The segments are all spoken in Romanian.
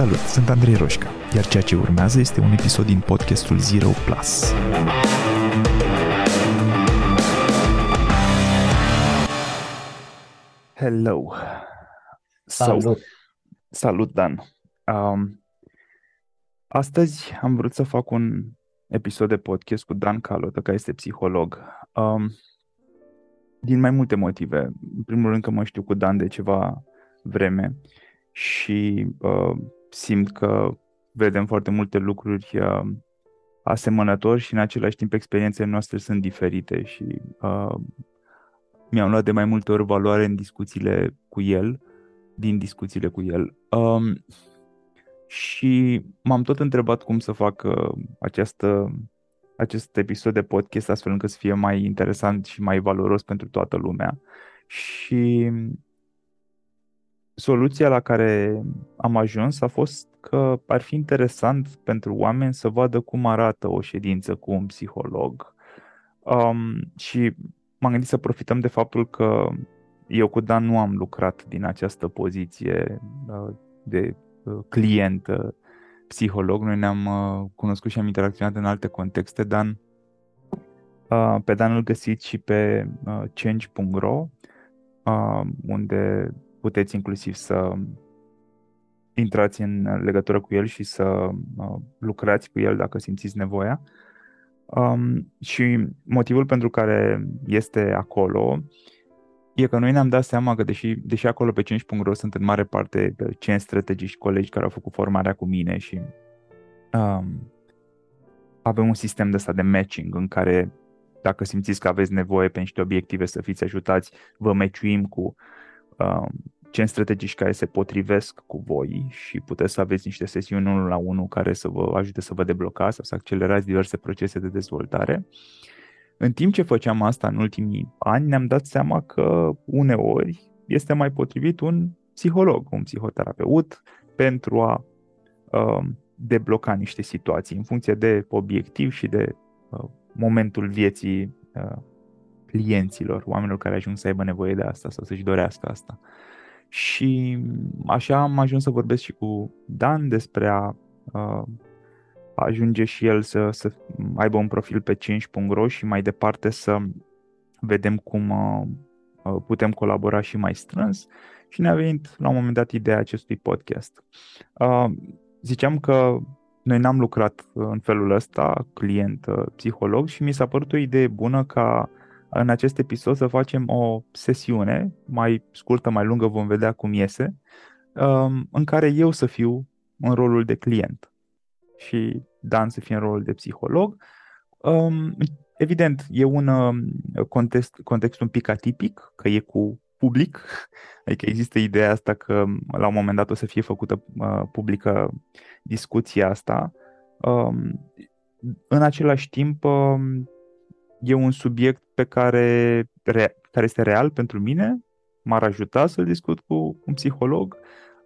Salut, sunt Andrei Roșca, iar ceea ce urmează este un episod din podcastul Zero Plus. Hello! Salut! So, salut, Dan! Um, astăzi am vrut să fac un episod de podcast cu Dan Calotă, care este psiholog. Um, din mai multe motive. În primul rând că mă știu cu Dan de ceva vreme și uh, simt că vedem foarte multe lucruri uh, asemănători și în același timp experiențele noastre sunt diferite și uh, mi-am luat de mai multe ori valoare în discuțiile cu el, din discuțiile cu el. Um, și m-am tot întrebat cum să fac uh, această, acest episod de podcast astfel încât să fie mai interesant și mai valoros pentru toată lumea. Și soluția la care am ajuns a fost că ar fi interesant pentru oameni să vadă cum arată o ședință cu un psiholog. Um, și m-am gândit să profităm de faptul că eu cu Dan nu am lucrat din această poziție uh, de uh, client uh, psiholog. Noi ne-am uh, cunoscut și am interacționat în alte contexte. Dan, uh, pe Dan îl găsiți și pe uh, change.ro uh, unde puteți inclusiv să intrați în legătură cu el și să uh, lucrați cu el dacă simțiți nevoia. Um, și motivul pentru care este acolo e că noi ne-am dat seama că deși, deși acolo pe 5.ro sunt în mare parte 5 strategici colegi care au făcut formarea cu mine și um, avem un sistem de ăsta de matching în care dacă simțiți că aveți nevoie pe niște obiective să fiți ajutați, vă meciuim cu uh, gen strategici care se potrivesc cu voi și puteți să aveți niște sesiuni unul la unul care să vă ajute să vă deblocați sau să accelerați diverse procese de dezvoltare. În timp ce făceam asta în ultimii ani, ne-am dat seama că uneori este mai potrivit un psiholog, un psihoterapeut pentru a uh, debloca niște situații în funcție de obiectiv și de uh, momentul vieții uh, clienților, oamenilor care ajung să aibă nevoie de asta sau să-și dorească asta. Și așa am ajuns să vorbesc și cu Dan despre a uh, ajunge și el să, să aibă un profil pe 5.ro și mai departe să vedem cum uh, putem colabora și mai strâns și ne-a venit la un moment dat ideea acestui podcast. Uh, ziceam că noi n-am lucrat în felul ăsta, client, psiholog și mi s-a părut o idee bună ca în acest episod să facem o sesiune mai scurtă, mai lungă, vom vedea cum iese, um, în care eu să fiu în rolul de client și Dan să fie în rolul de psiholog. Um, evident, e un um, context, context un pic atipic, că e cu public, adică există ideea asta că la un moment dat o să fie făcută uh, publică discuția asta. În același timp, e un subiect pe care, care este real pentru mine, m-ar ajuta să-l discut cu un psiholog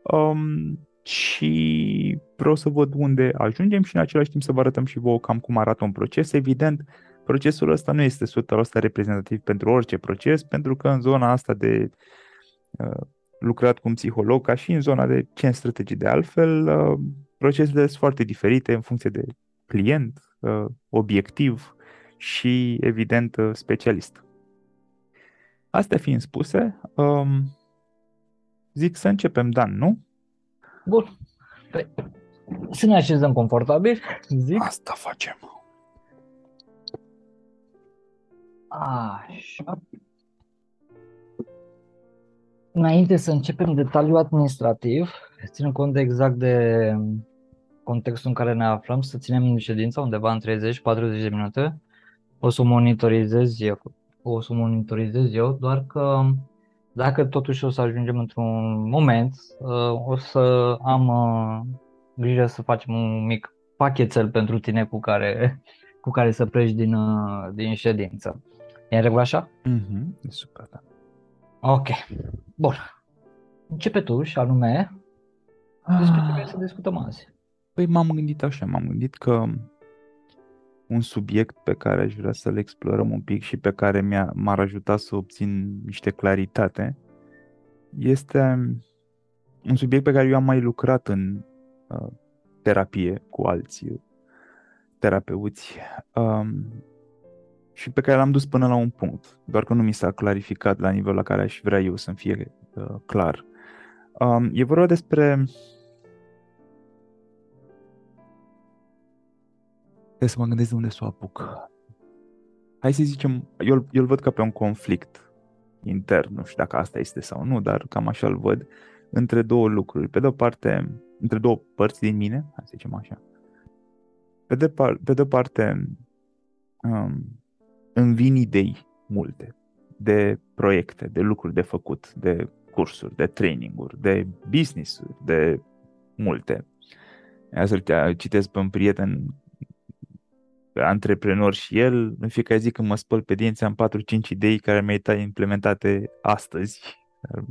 um, și vreau să văd unde ajungem și în același timp să vă arătăm și vouă cam cum arată un proces. Evident, procesul ăsta nu este 100% reprezentativ pentru orice proces, pentru că în zona asta de uh, lucrat cu un psiholog, ca și în zona de ce strategii de altfel, uh, procesele sunt foarte diferite în funcție de client, uh, obiectiv, și, evident, uh, specialist. Astea fiind spuse, um, zic să începem, Dan, nu? Bun. Păi, să ne așezăm confortabil, zic. Asta facem. Așa. Înainte să începem detaliul administrativ, ținând cont de exact de contextul în care ne aflăm, să ținem ședința undeva în 30-40 de minute o să monitorizez eu, o să monitorizez eu, doar că dacă totuși o să ajungem într-un moment, uh, o să am uh, grijă să facem un mic pachetel pentru tine cu care, cu care să pleci din, uh, din ședință. E în regulă așa? Mhm, e super, da. Ok, bun. Începe tu și anume despre ce vrei să discutăm azi. Păi m-am gândit așa, m-am gândit că un subiect pe care aș vrea să-l explorăm un pic și pe care mi-a, m-ar ajuta să obțin niște claritate este un subiect pe care eu am mai lucrat în uh, terapie cu alți terapeuți um, și pe care l-am dus până la un punct, doar că nu mi s-a clarificat la nivelul la care aș vrea eu să-mi fie uh, clar. Um, e vorba despre Trebuie să mă gândesc de unde să o apuc. Hai să zicem, eu, eu îl văd ca pe un conflict intern, nu știu dacă asta este sau nu, dar cam așa îl văd, între două lucruri. Pe de o parte, între două părți din mine, hai să zicem așa. Pe de, par, pe de o parte, um, îmi vin idei multe de proiecte, de lucruri de făcut, de cursuri, de traininguri, de business-uri, de multe. Ia să-l citesc pe un prieten antreprenor și el, în fiecare zi când mă spăl pe dinți am 4-5 idei care merită implementate astăzi,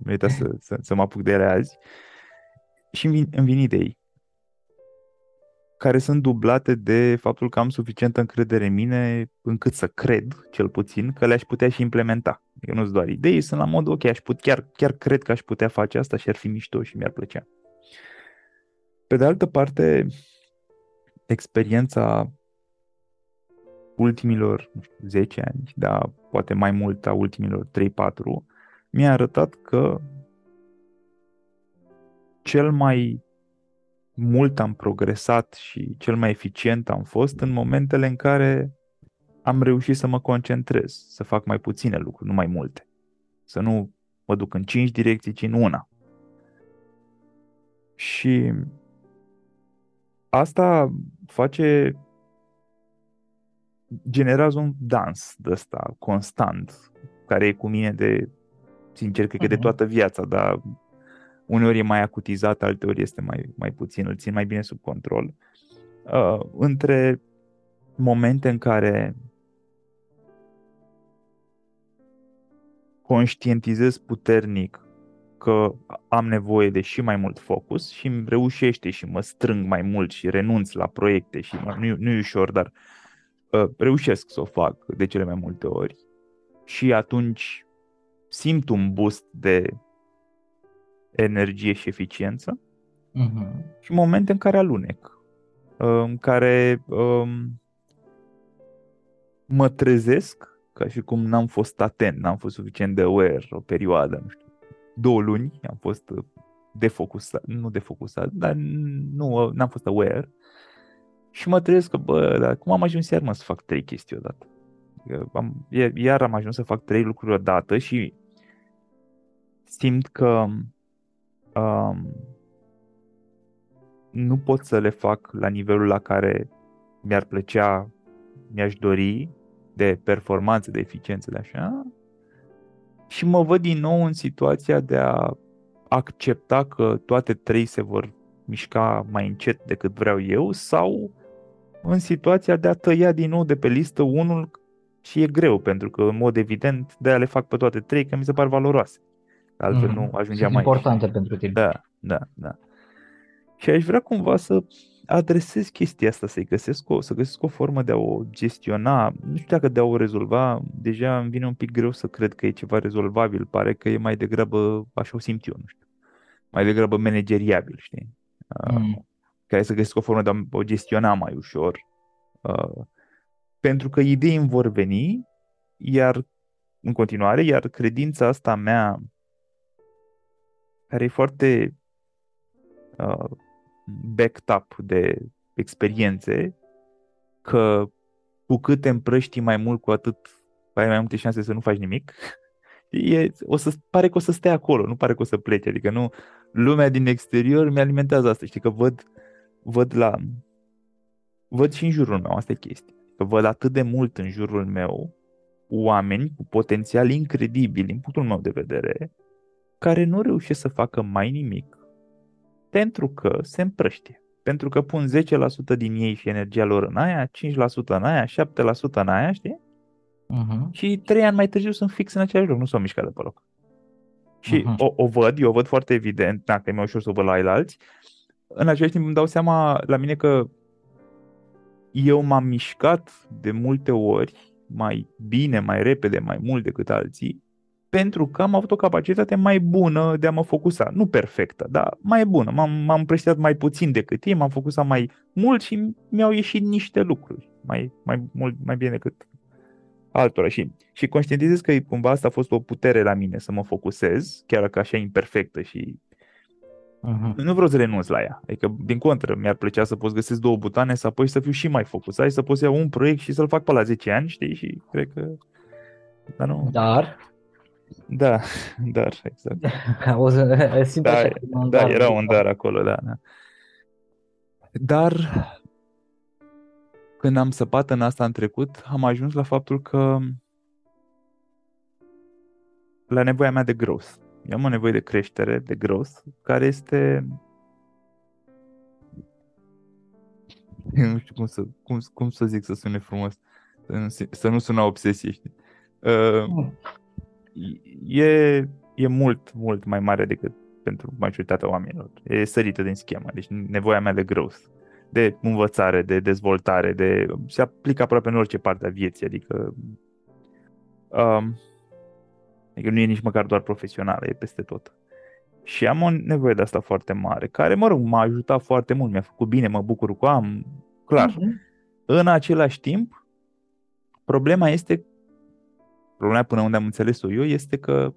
merită să, să, să mă apuc de ele azi și îmi vin, îmi vin idei care sunt dublate de faptul că am suficientă încredere în mine încât să cred, cel puțin, că le-aș putea și implementa. Adică nu sunt doar idei, sunt la modul, ok, aș put, chiar, chiar cred că aș putea face asta și ar fi mișto și mi-ar plăcea. Pe de altă parte, experiența ultimilor nu știu, 10 ani, dar poate mai mult a ultimilor 3-4, mi-a arătat că cel mai mult am progresat și cel mai eficient am fost în momentele în care am reușit să mă concentrez, să fac mai puține lucruri, nu mai multe. Să nu mă duc în cinci direcții, ci în una. Și asta face generează un dans de ăsta constant, care e cu mine de, sincer, cred că de mhm. toată viața, dar uneori e mai acutizat, alteori este mai, mai puțin, îl țin mai bine sub control. Uh, între momente în care conștientizez puternic că am nevoie de și mai mult focus și îmi reușește și mă strâng mai mult și renunț la proiecte și nu, nu e ușor, dar uh, reușesc să o fac de cele mai multe ori. Și atunci simt un boost de energie și eficiență. Uh-huh. și momente în care alunec, uh, în care um, mă trezesc ca și cum n-am fost atent, n-am fost suficient de aware o perioadă, nu știu, două luni am fost uh, defocusat, nu defocusat, dar nu, n-am fost aware și mă trezesc că, bă, dar cum am ajuns iar mă să fac trei chestii odată? Am, iar am ajuns să fac trei lucruri odată și simt că um, nu pot să le fac la nivelul la care mi-ar plăcea, mi-aș dori de performanță, de eficiență, de așa, și mă văd din nou în situația de a accepta că toate trei se vor mișca mai încet decât vreau eu sau în situația de a tăia din nou de pe listă unul și e greu pentru că în mod evident de a le fac pe toate trei că mi se par valoroase. Altfel mm, nu ajungeam mai importante pentru tine. Da, da, da. Și aș vrea cumva să adresez chestia asta, să găsesc o, să găsesc o formă de a o gestiona, nu știu dacă de a o rezolva, deja îmi vine un pic greu să cred că e ceva rezolvabil, pare că e mai degrabă, așa o simt eu, nu știu, mai degrabă manageriabil, știi? Mm. Uh, care să găsesc o formă de a o gestiona mai ușor, uh, pentru că idei îmi vor veni, iar în continuare, iar credința asta mea care e foarte uh, backed up de experiențe, că cu cât te împrăști mai mult, cu atât ai mai multe șanse să nu faci nimic. E, o să, pare că o să stea acolo, nu pare că o să plece. Adică nu, lumea din exterior mi alimentează asta. Știi că văd, văd la, văd și în jurul meu, asta e chestia. Că văd atât de mult în jurul meu oameni cu potențial incredibil din punctul meu de vedere, care nu reușesc să facă mai nimic pentru că se împrăștie. Pentru că pun 10% din ei și energia lor în aia, 5% în aia, 7% în aia, știi? Uh-huh. Și trei ani mai târziu sunt fix în același loc, nu s-au mișcat de pe loc. Și uh-huh. o, o văd, eu o văd foarte evident, dacă e mai ușor să o văd la alți. În același timp îmi dau seama la mine că eu m-am mișcat de multe ori mai bine, mai repede, mai mult decât alții, pentru că am avut o capacitate mai bună de a mă focusa. Nu perfectă, dar mai bună. M-am, m-am împrăștiat mai puțin decât ei, m-am focusat mai mult și mi-au ieșit niște lucruri mai, mai, mult, mai bine decât altora. Și, și conștientizez că cumva asta a fost o putere la mine să mă focusez, chiar dacă așa imperfectă și Uh-huh. Nu vreau să renunț la ea. Adică, din contră, mi-ar plăcea să poți găsesc două butoane, să apoi să fiu și mai focusat și să poți să iau un proiect și să-l fac pe la 10 ani, știi? Și cred că... Dar nu... Dar? Da, dar, exact. o să simt da, așa da, dar, era un dar acolo, da, da. Dar când am săpat în asta în trecut, am ajuns la faptul că la nevoia mea de growth. Eu am o nevoie de creștere, de growth, care este nu știu cum să, cum, cum să zic să sune frumos, să nu, să nu sună obsesie, știi? Uh, e, e mult, mult mai mare decât pentru majoritatea oamenilor. E sărită din schemă, deci nevoia mea de growth, de învățare, de dezvoltare, de se aplică aproape în orice parte a vieții, adică um, Adică nu e nici măcar doar profesională, e peste tot. Și am o nevoie de asta foarte mare, care, mă rog, m-a ajutat foarte mult, mi-a făcut bine, mă bucur cu am, clar. Uh-huh. În același timp, problema este, problema până unde am înțeles-o eu, este că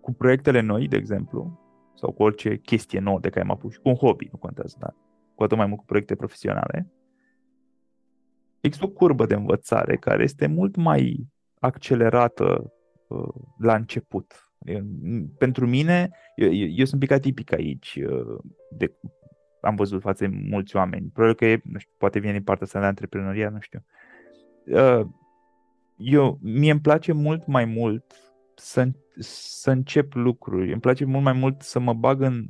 cu proiectele noi, de exemplu, sau cu orice chestie nouă de care m-am pus, cu un hobby, nu contează, dar cu atât mai mult cu proiecte profesionale, există o curbă de învățare care este mult mai accelerată uh, la început. Pentru mine, eu, eu sunt picat tipic aici, uh, de, am văzut față de mulți oameni. Probabil că e, nu știu, poate vine din partea asta de antreprenoria, nu știu. Uh, eu, mie îmi place mult mai mult să, să încep lucruri. Îmi place mult mai mult să mă bag în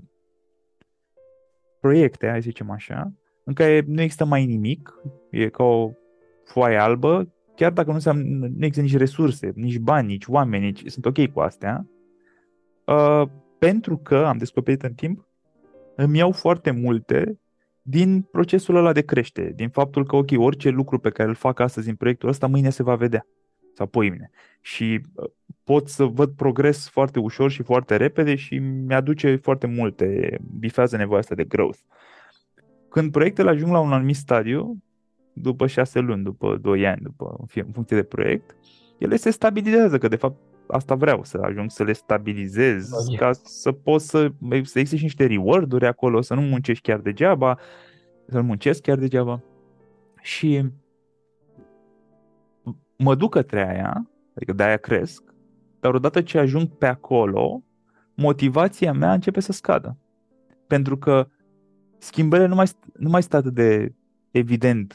proiecte, hai să zicem așa, în care nu există mai nimic, e ca o foaie albă chiar dacă nu, înseamnă, nu există nici resurse, nici bani, nici oameni, nici, sunt ok cu astea, uh, pentru că am descoperit în timp, îmi iau foarte multe din procesul ăla de creștere, din faptul că, ok, orice lucru pe care îl fac astăzi în proiectul ăsta, mâine se va vedea sau poimine. Și uh, pot să văd progres foarte ușor și foarte repede și mi-aduce foarte multe, bifează nevoia asta de growth. Când proiectele ajung la un anumit stadiu, după șase luni, după doi ani, după, în funcție de proiect, ele se stabilizează, că de fapt asta vreau, să ajung să le stabilizez, okay. ca să pot să, să existe și niște reward-uri acolo, să nu muncești chiar degeaba, să nu muncesc chiar degeaba. Și mă duc către aia, adică de aia cresc, dar odată ce ajung pe acolo, motivația mea începe să scadă. Pentru că schimbările nu mai, nu mai stă atât de evident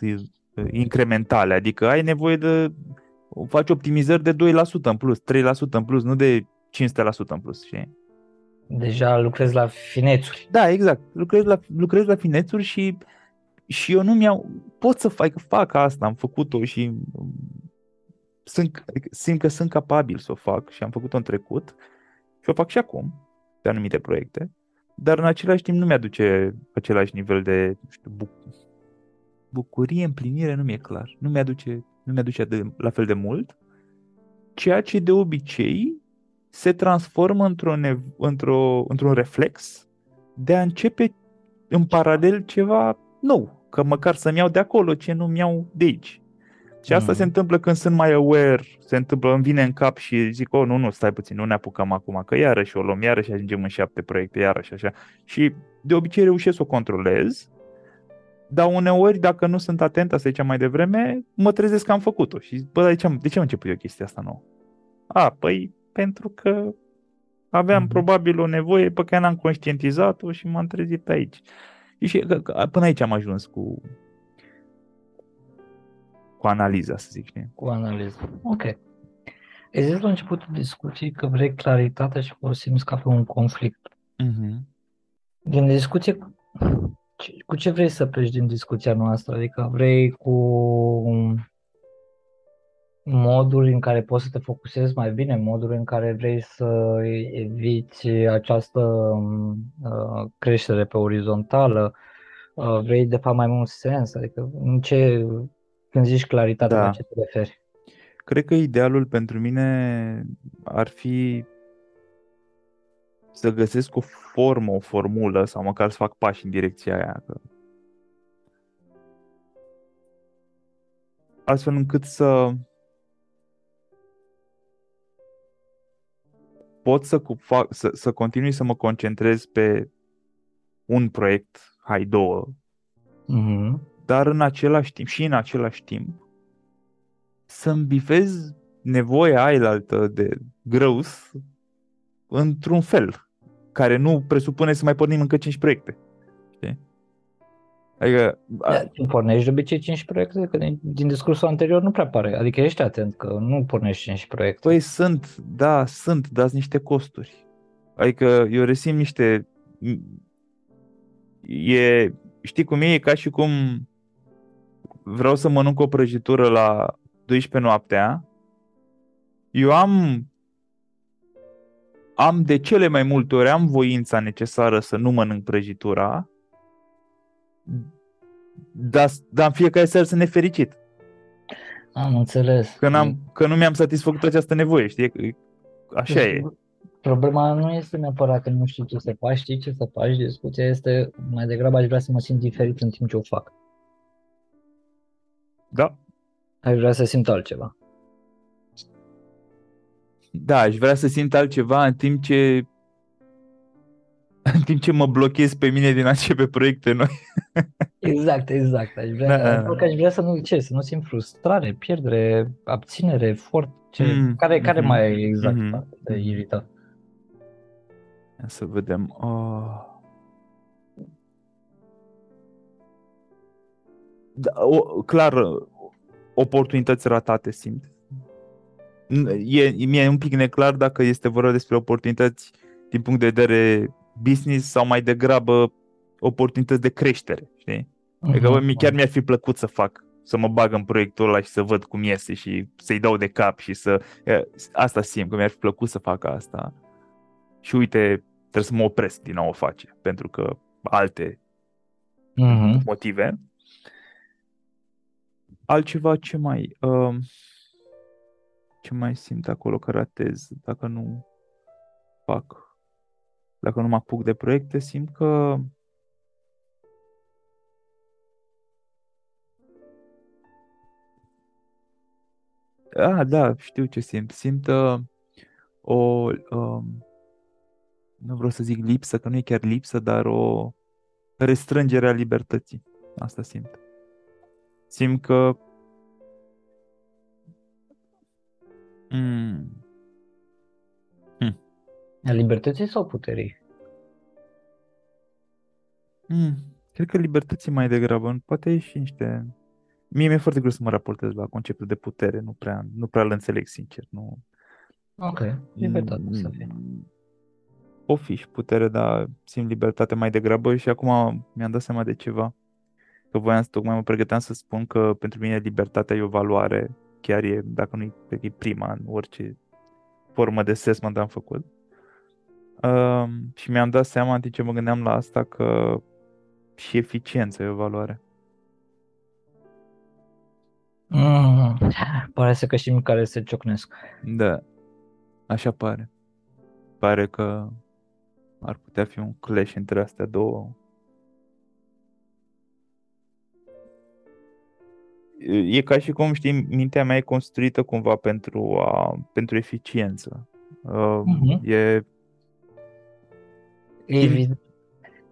incrementale, adică ai nevoie de faci optimizări de 2% în plus, 3% în plus, nu de 500% în plus, știi? Deja lucrezi la finețuri. Da, exact. Lucrez la, lucrez la finețuri și, și eu nu mi-au... Pot să fac, fac asta, am făcut-o și sunt, simt că sunt capabil să o fac și am făcut-o în trecut și o fac și acum, pe anumite proiecte, dar în același timp nu mi-aduce același nivel de, nu știu, buc- bucurie, împlinire, nu mi-e clar. Nu mi-aduce, nu mi-aduce de, la fel de mult, ceea ce de obicei se transformă într-o, într-o, într-un reflex de a începe în paralel ceva nou, că măcar să-mi iau de acolo ce nu-mi iau de aici. Și asta mm. se întâmplă când sunt mai aware, se întâmplă, îmi vine în cap și zic, oh, nu, nu, stai puțin, nu ne apucăm acum, că iarăși o luăm, iarăși ajungem în șapte proiecte, iarăși așa. Și de obicei reușesc să o controlez dar uneori, dacă nu sunt atent, să zicem mai devreme, mă trezesc că am făcut-o. Și, bă, de ce, am, de ce am început eu chestia asta nouă? A, păi, pentru că aveam mm-hmm. probabil o nevoie pe care n-am conștientizat-o și m-am trezit pe aici. Și până aici am ajuns cu cu analiza, să zic. Știi? Cu analiza. Ok. Ai zis la începutul discuției că vrei claritate și că o simți ca pe un conflict. Mm-hmm. Din discuție, cu ce vrei să pleci din discuția noastră? Adică vrei cu moduri în care poți să te focusezi mai bine, moduri în care vrei să eviți această uh, creștere pe orizontală, uh, vrei de fapt mai mult sens, adică în ce, când zici claritate, da. la ce te referi? cred că idealul pentru mine ar fi să găsesc o formă, o formulă sau măcar să fac pași în direcția aia. Că... Astfel încât să pot să, fac, să, să continui să mă concentrez pe un proiect, hai două, mm-hmm. dar în același timp și în același timp să-mi bifez nevoia ailaltă de grăus într-un fel care nu presupune să mai pornim încă 5 proiecte. Știi? Adică... Da, tu pornești de obicei 5 proiecte? Că din, din discursul anterior nu prea pare. Adică ești atent că nu pornești 5 proiecte. Păi sunt, da, sunt, dar sunt niște costuri. Adică eu resim niște... E, știi cum e? E ca și cum vreau să mănânc o prăjitură la 12 noaptea. Eu am am de cele mai multe ori am voința necesară să nu mănânc prăjitura, dar, dar în fiecare seară sunt nefericit. Am înțeles. Că, n-am, că nu mi-am satisfăcut această nevoie, știi? Așa deci, e. Problema nu este neapărat că nu știi ce să faci, știi ce să faci, discuția este mai degrabă aș vrea să mă simt diferit în timp ce o fac. Da. Aș vrea să simt altceva. Da, aș vrea să simt altceva în timp ce în timp ce mă blochez pe mine din a începe proiecte noi. exact, exact. Aș vrea, da, da, da. aș vrea să nu, ce, să nu simt frustrare, pierdere, abținere, efort, ce, mm, care, care mm-hmm, mai e exact mm-hmm. de iritat. Ia să vedem. Oh. Da, o, clar, oportunități ratate simt e, mi-e un pic neclar dacă este vorba despre oportunități din punct de vedere business sau mai degrabă oportunități de creștere, știi? Uh-huh. Adică bă, chiar mi-ar fi plăcut să fac, să mă bag în proiectul ăla și să văd cum iese și să-i dau de cap și să... Asta simt, că mi-ar fi plăcut să fac asta. Și uite, trebuie să mă opresc din a o face, pentru că alte uh-huh. motive. Altceva ce mai... Uh, ce mai simt acolo că ratez dacă nu fac, dacă nu mă apuc de proiecte, simt că Ah, da, știu ce simt. Simt uh, o, uh, nu vreau să zic lipsă, că nu e chiar lipsă, dar o restrângere a libertății. Asta simt. Simt că Mm. Mm. A libertății sau puterii? Mm. Cred că libertății mai degrabă. Poate e și niște... Mie mi-e foarte greu să mă raportez la conceptul de putere. Nu prea, nu prea îl înțeleg, sincer. Nu... Ok, libertate mm. să fie. O fi și putere, dar simt libertate mai degrabă și acum mi-am dat seama de ceva. Că voiam să tocmai mă pregăteam să spun că pentru mine libertatea e o valoare chiar e, dacă nu e prima în orice formă de assessment am făcut. Uh, și mi-am dat seama în timp ce mă gândeam la asta că și eficiența e o valoare. Mm, pare să că și care se ciocnesc. Da, așa pare. Pare că ar putea fi un clash între astea două e ca și cum, știi, mintea mea e construită cumva pentru, a, pentru eficiență. Uh, uh-huh. E... Evident.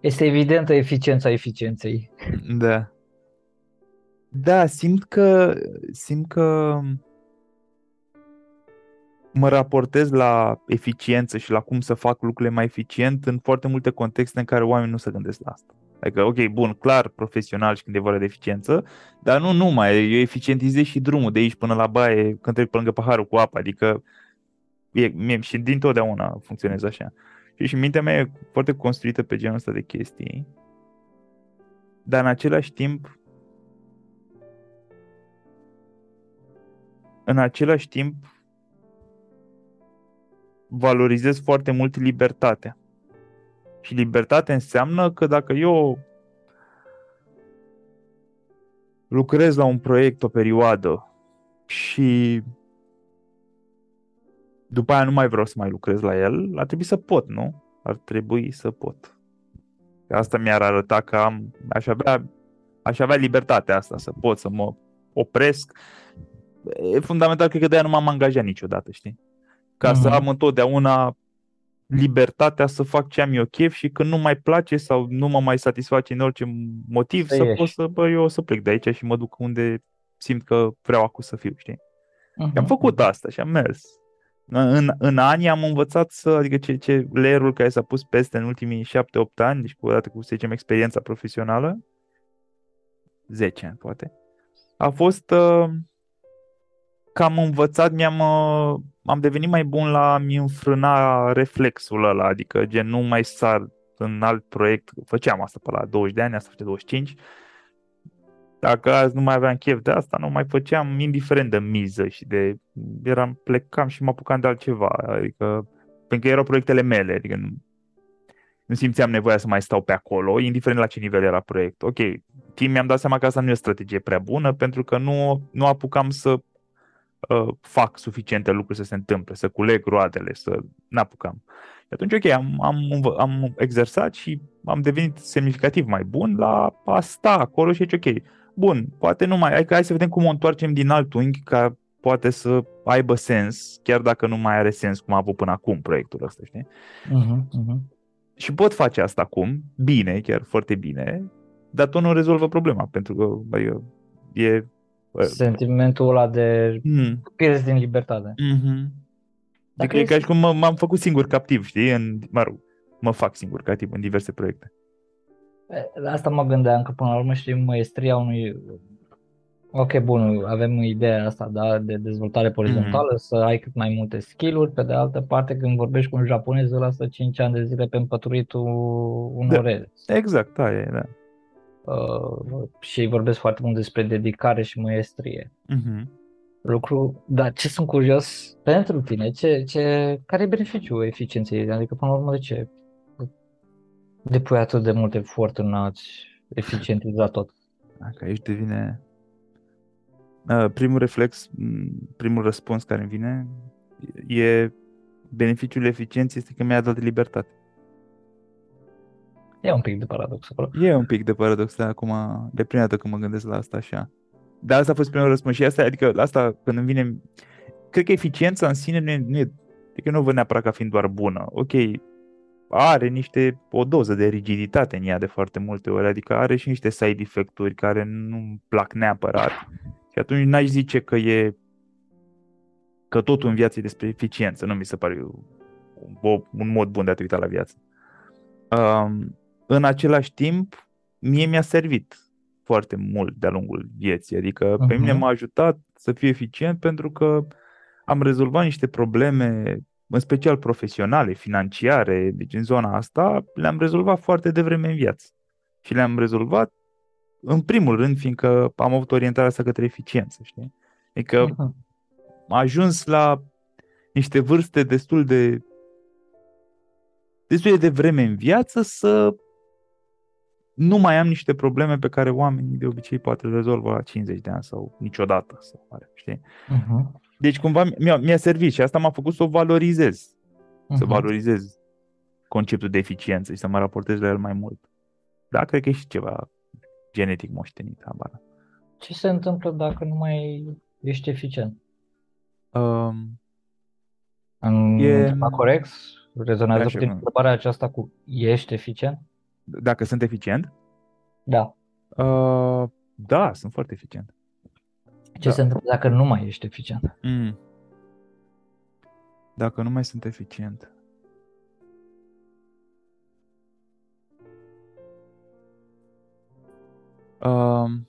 Este evidentă eficiența eficienței. Da. Da, simt că, simt că mă raportez la eficiență și la cum să fac lucrurile mai eficient în foarte multe contexte în care oamenii nu se gândesc la asta. Adică, ok, bun, clar, profesional și când e vorba de eficiență, dar nu numai, eu eficientizez și drumul de aici până la baie când trec pe lângă paharul cu apă, adică e, mie, și din totdeauna funcționez așa. Și, și mintea mea e foarte construită pe genul ăsta de chestii, dar în același timp în același timp valorizez foarte mult libertatea. Și libertate înseamnă că dacă eu lucrez la un proiect o perioadă și după aia nu mai vreau să mai lucrez la el, ar trebui să pot, nu? Ar trebui să pot. Asta mi-ar arăta că am, aș avea, aș avea libertatea asta, să pot să mă opresc. E fundamental, cred că de aia nu m-am angajat niciodată, știi? Ca uh-huh. să mhm. am întotdeauna libertatea să fac ce am eu chef și când nu mai place sau nu mă mai satisface în orice motiv, să, să pot să, bă, eu să plec de aici și mă duc unde simt că vreau acum să fiu, știi? Uh-huh. Am făcut mhm. asta și am mers. În, în ani am învățat să, adică ce, ce layerul care s-a pus peste în ultimii 7-8 ani, deci cu odată cu, să zicem, experiența profesională, 10 ani poate, a fost uh, că am învățat, mi-am, uh, am devenit mai bun la a-mi înfrâna reflexul ăla, adică gen nu mai sar în alt proiect, făceam asta pe la 20 de ani, asta face 25, dacă azi nu mai aveam chef de asta, nu mai făceam indiferent de miză și de... Eram, plecam și mă apucam de altceva, adică pentru că erau proiectele mele, adică nu, nu simțeam nevoia să mai stau pe acolo, indiferent la ce nivel era proiect. Ok, timp mi-am dat seama că asta nu e o strategie prea bună, pentru că nu, nu apucam să uh, fac suficiente lucruri să se întâmple, să culeg roadele, să n-apucam. Și atunci, ok, am, am, am exersat și am devenit semnificativ mai bun la a sta acolo și zice, ok, bun, poate nu mai, hai, hai să vedem cum o întoarcem din alt unghi ca poate să aibă sens, chiar dacă nu mai are sens cum a avut până acum proiectul ăsta, știi? Uh-huh, uh-huh. Și pot face asta acum, bine, chiar foarte bine, dar tot nu rezolvă problema, pentru că bă, e... Sentimentul ăla de mm. pierzi din libertate. Mm-hmm. Adică e ca și cum m-am făcut singur captiv, știi? În, mă rog, mă fac singur captiv în diverse proiecte. La asta mă gândeam că până la urmă știi maestria unui Ok, bun, avem ideea asta da, de dezvoltare orizontală, mm-hmm. să ai cât mai multe skill-uri, pe de altă parte când vorbești cu un japonez îl lasă 5 ani de zile pe împăturitul unor da, rele. Exact, da, e, da. Uh, și vorbesc foarte mult despre dedicare și maestrie. Mm-hmm. Lucru, dar ce sunt curios pentru tine, ce, ce, care e beneficiul eficienței? Adică până la urmă de ce depui atât de mult efort în a-ți eficientiza tot. Dacă aici devine uh, primul reflex, primul răspuns care îmi vine e beneficiul eficienței este că mi-a dat libertate. E un pic de paradox acolo. E un pic de paradox, dar acum de prima dată când mă gândesc la asta așa. Dar asta a fost primul răspuns și asta, adică asta când îmi vine, cred că eficiența în sine nu e, nu e adică nu văd neapărat ca fiind doar bună. Ok, are niște, o doză de rigiditate în ea de foarte multe ori, adică are și niște side effect-uri care nu plac neapărat. Și atunci n-aș zice că e că totul în viață e despre eficiență, nu mi se pare o, un mod bun de a te uita la viață. Um, în același timp, mie mi-a servit foarte mult de-a lungul vieții, adică uh-huh. pe mine m-a ajutat să fiu eficient pentru că am rezolvat niște probleme în special profesionale, financiare, deci în zona asta, le-am rezolvat foarte devreme în viață. Și le-am rezolvat în primul rând, fiindcă am avut orientarea asta către eficiență, știi? Adică am ajuns la niște vârste destul de destul de vreme în viață să nu mai am niște probleme pe care oamenii de obicei poate le rezolvă la 50 de ani sau niciodată, sau pare, știi? Uh-huh. Deci cumva mi-a, mi-a servit și asta m-a făcut să o valorizez. Uh-huh. Să mhm. valorizez conceptul de eficiență și să mă raportez la el mai mult. Da, cred că e și ceva genetic moștenit, habar. Ce se întâmplă dacă nu mai ești eficient? Um, în e... corect? Rezonează puțin întrebarea aceasta cu ești eficient? Dacă sunt eficient? Da. Uh, da, sunt foarte eficient. Ce da. se întâmplă dacă nu mai ești eficient? Mm. Dacă nu mai sunt eficient. Um,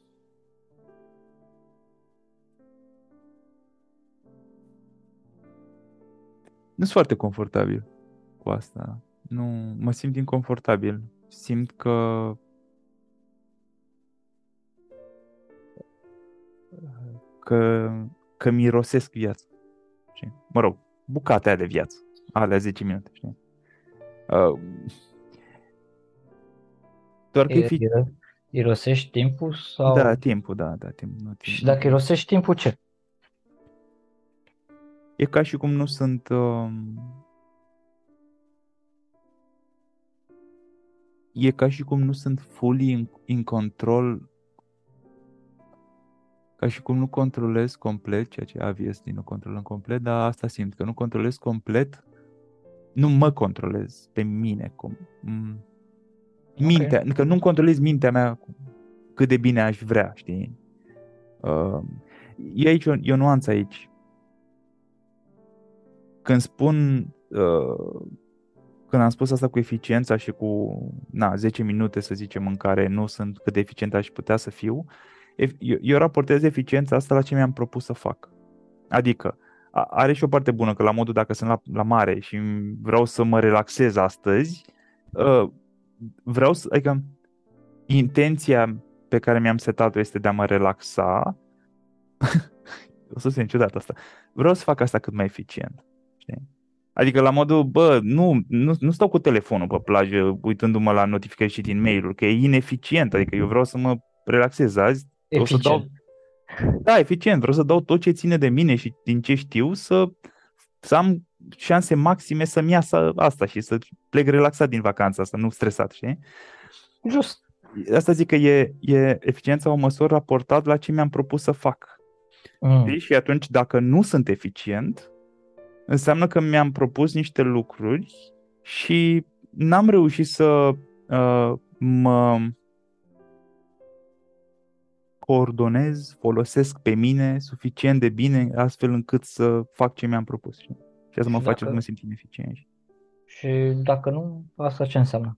nu sunt foarte confortabil cu asta. Nu, mă simt inconfortabil. Simt că că, că mirosesc viața. Știi? Mă rog, bucata aia de viață, alea 10 minute, știi? Uh, doar că e, fi... Irosești timpul sau... Da, timpul, da, da, timp, nu, timp. Și dacă irosești timpul, ce? e ca și cum nu sunt uh, e ca și cum nu sunt fully in, in control ca și cum nu controlez complet, ceea ce obvious nu controlăm complet, dar asta simt, că nu controlez complet, nu mă controlez pe mine. Cum, mintea, okay. că nu controlez mintea mea cât de bine aș vrea, știi? Uh, e aici o, e o nuanță aici. Când spun uh, când am spus asta cu eficiența și cu na, 10 minute, să zicem, în care nu sunt cât de eficient aș putea să fiu, eu, eu raportez eficiența asta la ce mi-am propus să fac. Adică, are și o parte bună, că la modul dacă sunt la, la mare și vreau să mă relaxez astăzi, uh, vreau să, adică intenția pe care mi-am setat-o este de a mă relaxa. o să se ciudat asta. Vreau să fac asta cât mai eficient. Știi? Adică la modul, bă, nu, nu, nu stau cu telefonul pe plajă uitându-mă la notificări și din mail-uri, că e ineficient. Adică eu vreau să mă relaxez azi. Eficient. O să dau... Da, eficient. Vreau să dau tot ce ține de mine și din ce știu să, să am șanse maxime să-mi iasă asta și să plec relaxat din vacanța asta, nu stresat, știi? Just. Asta zic că e, e eficiența o măsură raportat la ce mi-am propus să fac. Mm. Și atunci, dacă nu sunt eficient, înseamnă că mi-am propus niște lucruri și n-am reușit să uh, mă coordonez, folosesc pe mine suficient de bine astfel încât să fac ce mi-am propus. Și asta mă face să mă simt ineficient. Și dacă nu, asta ce înseamnă?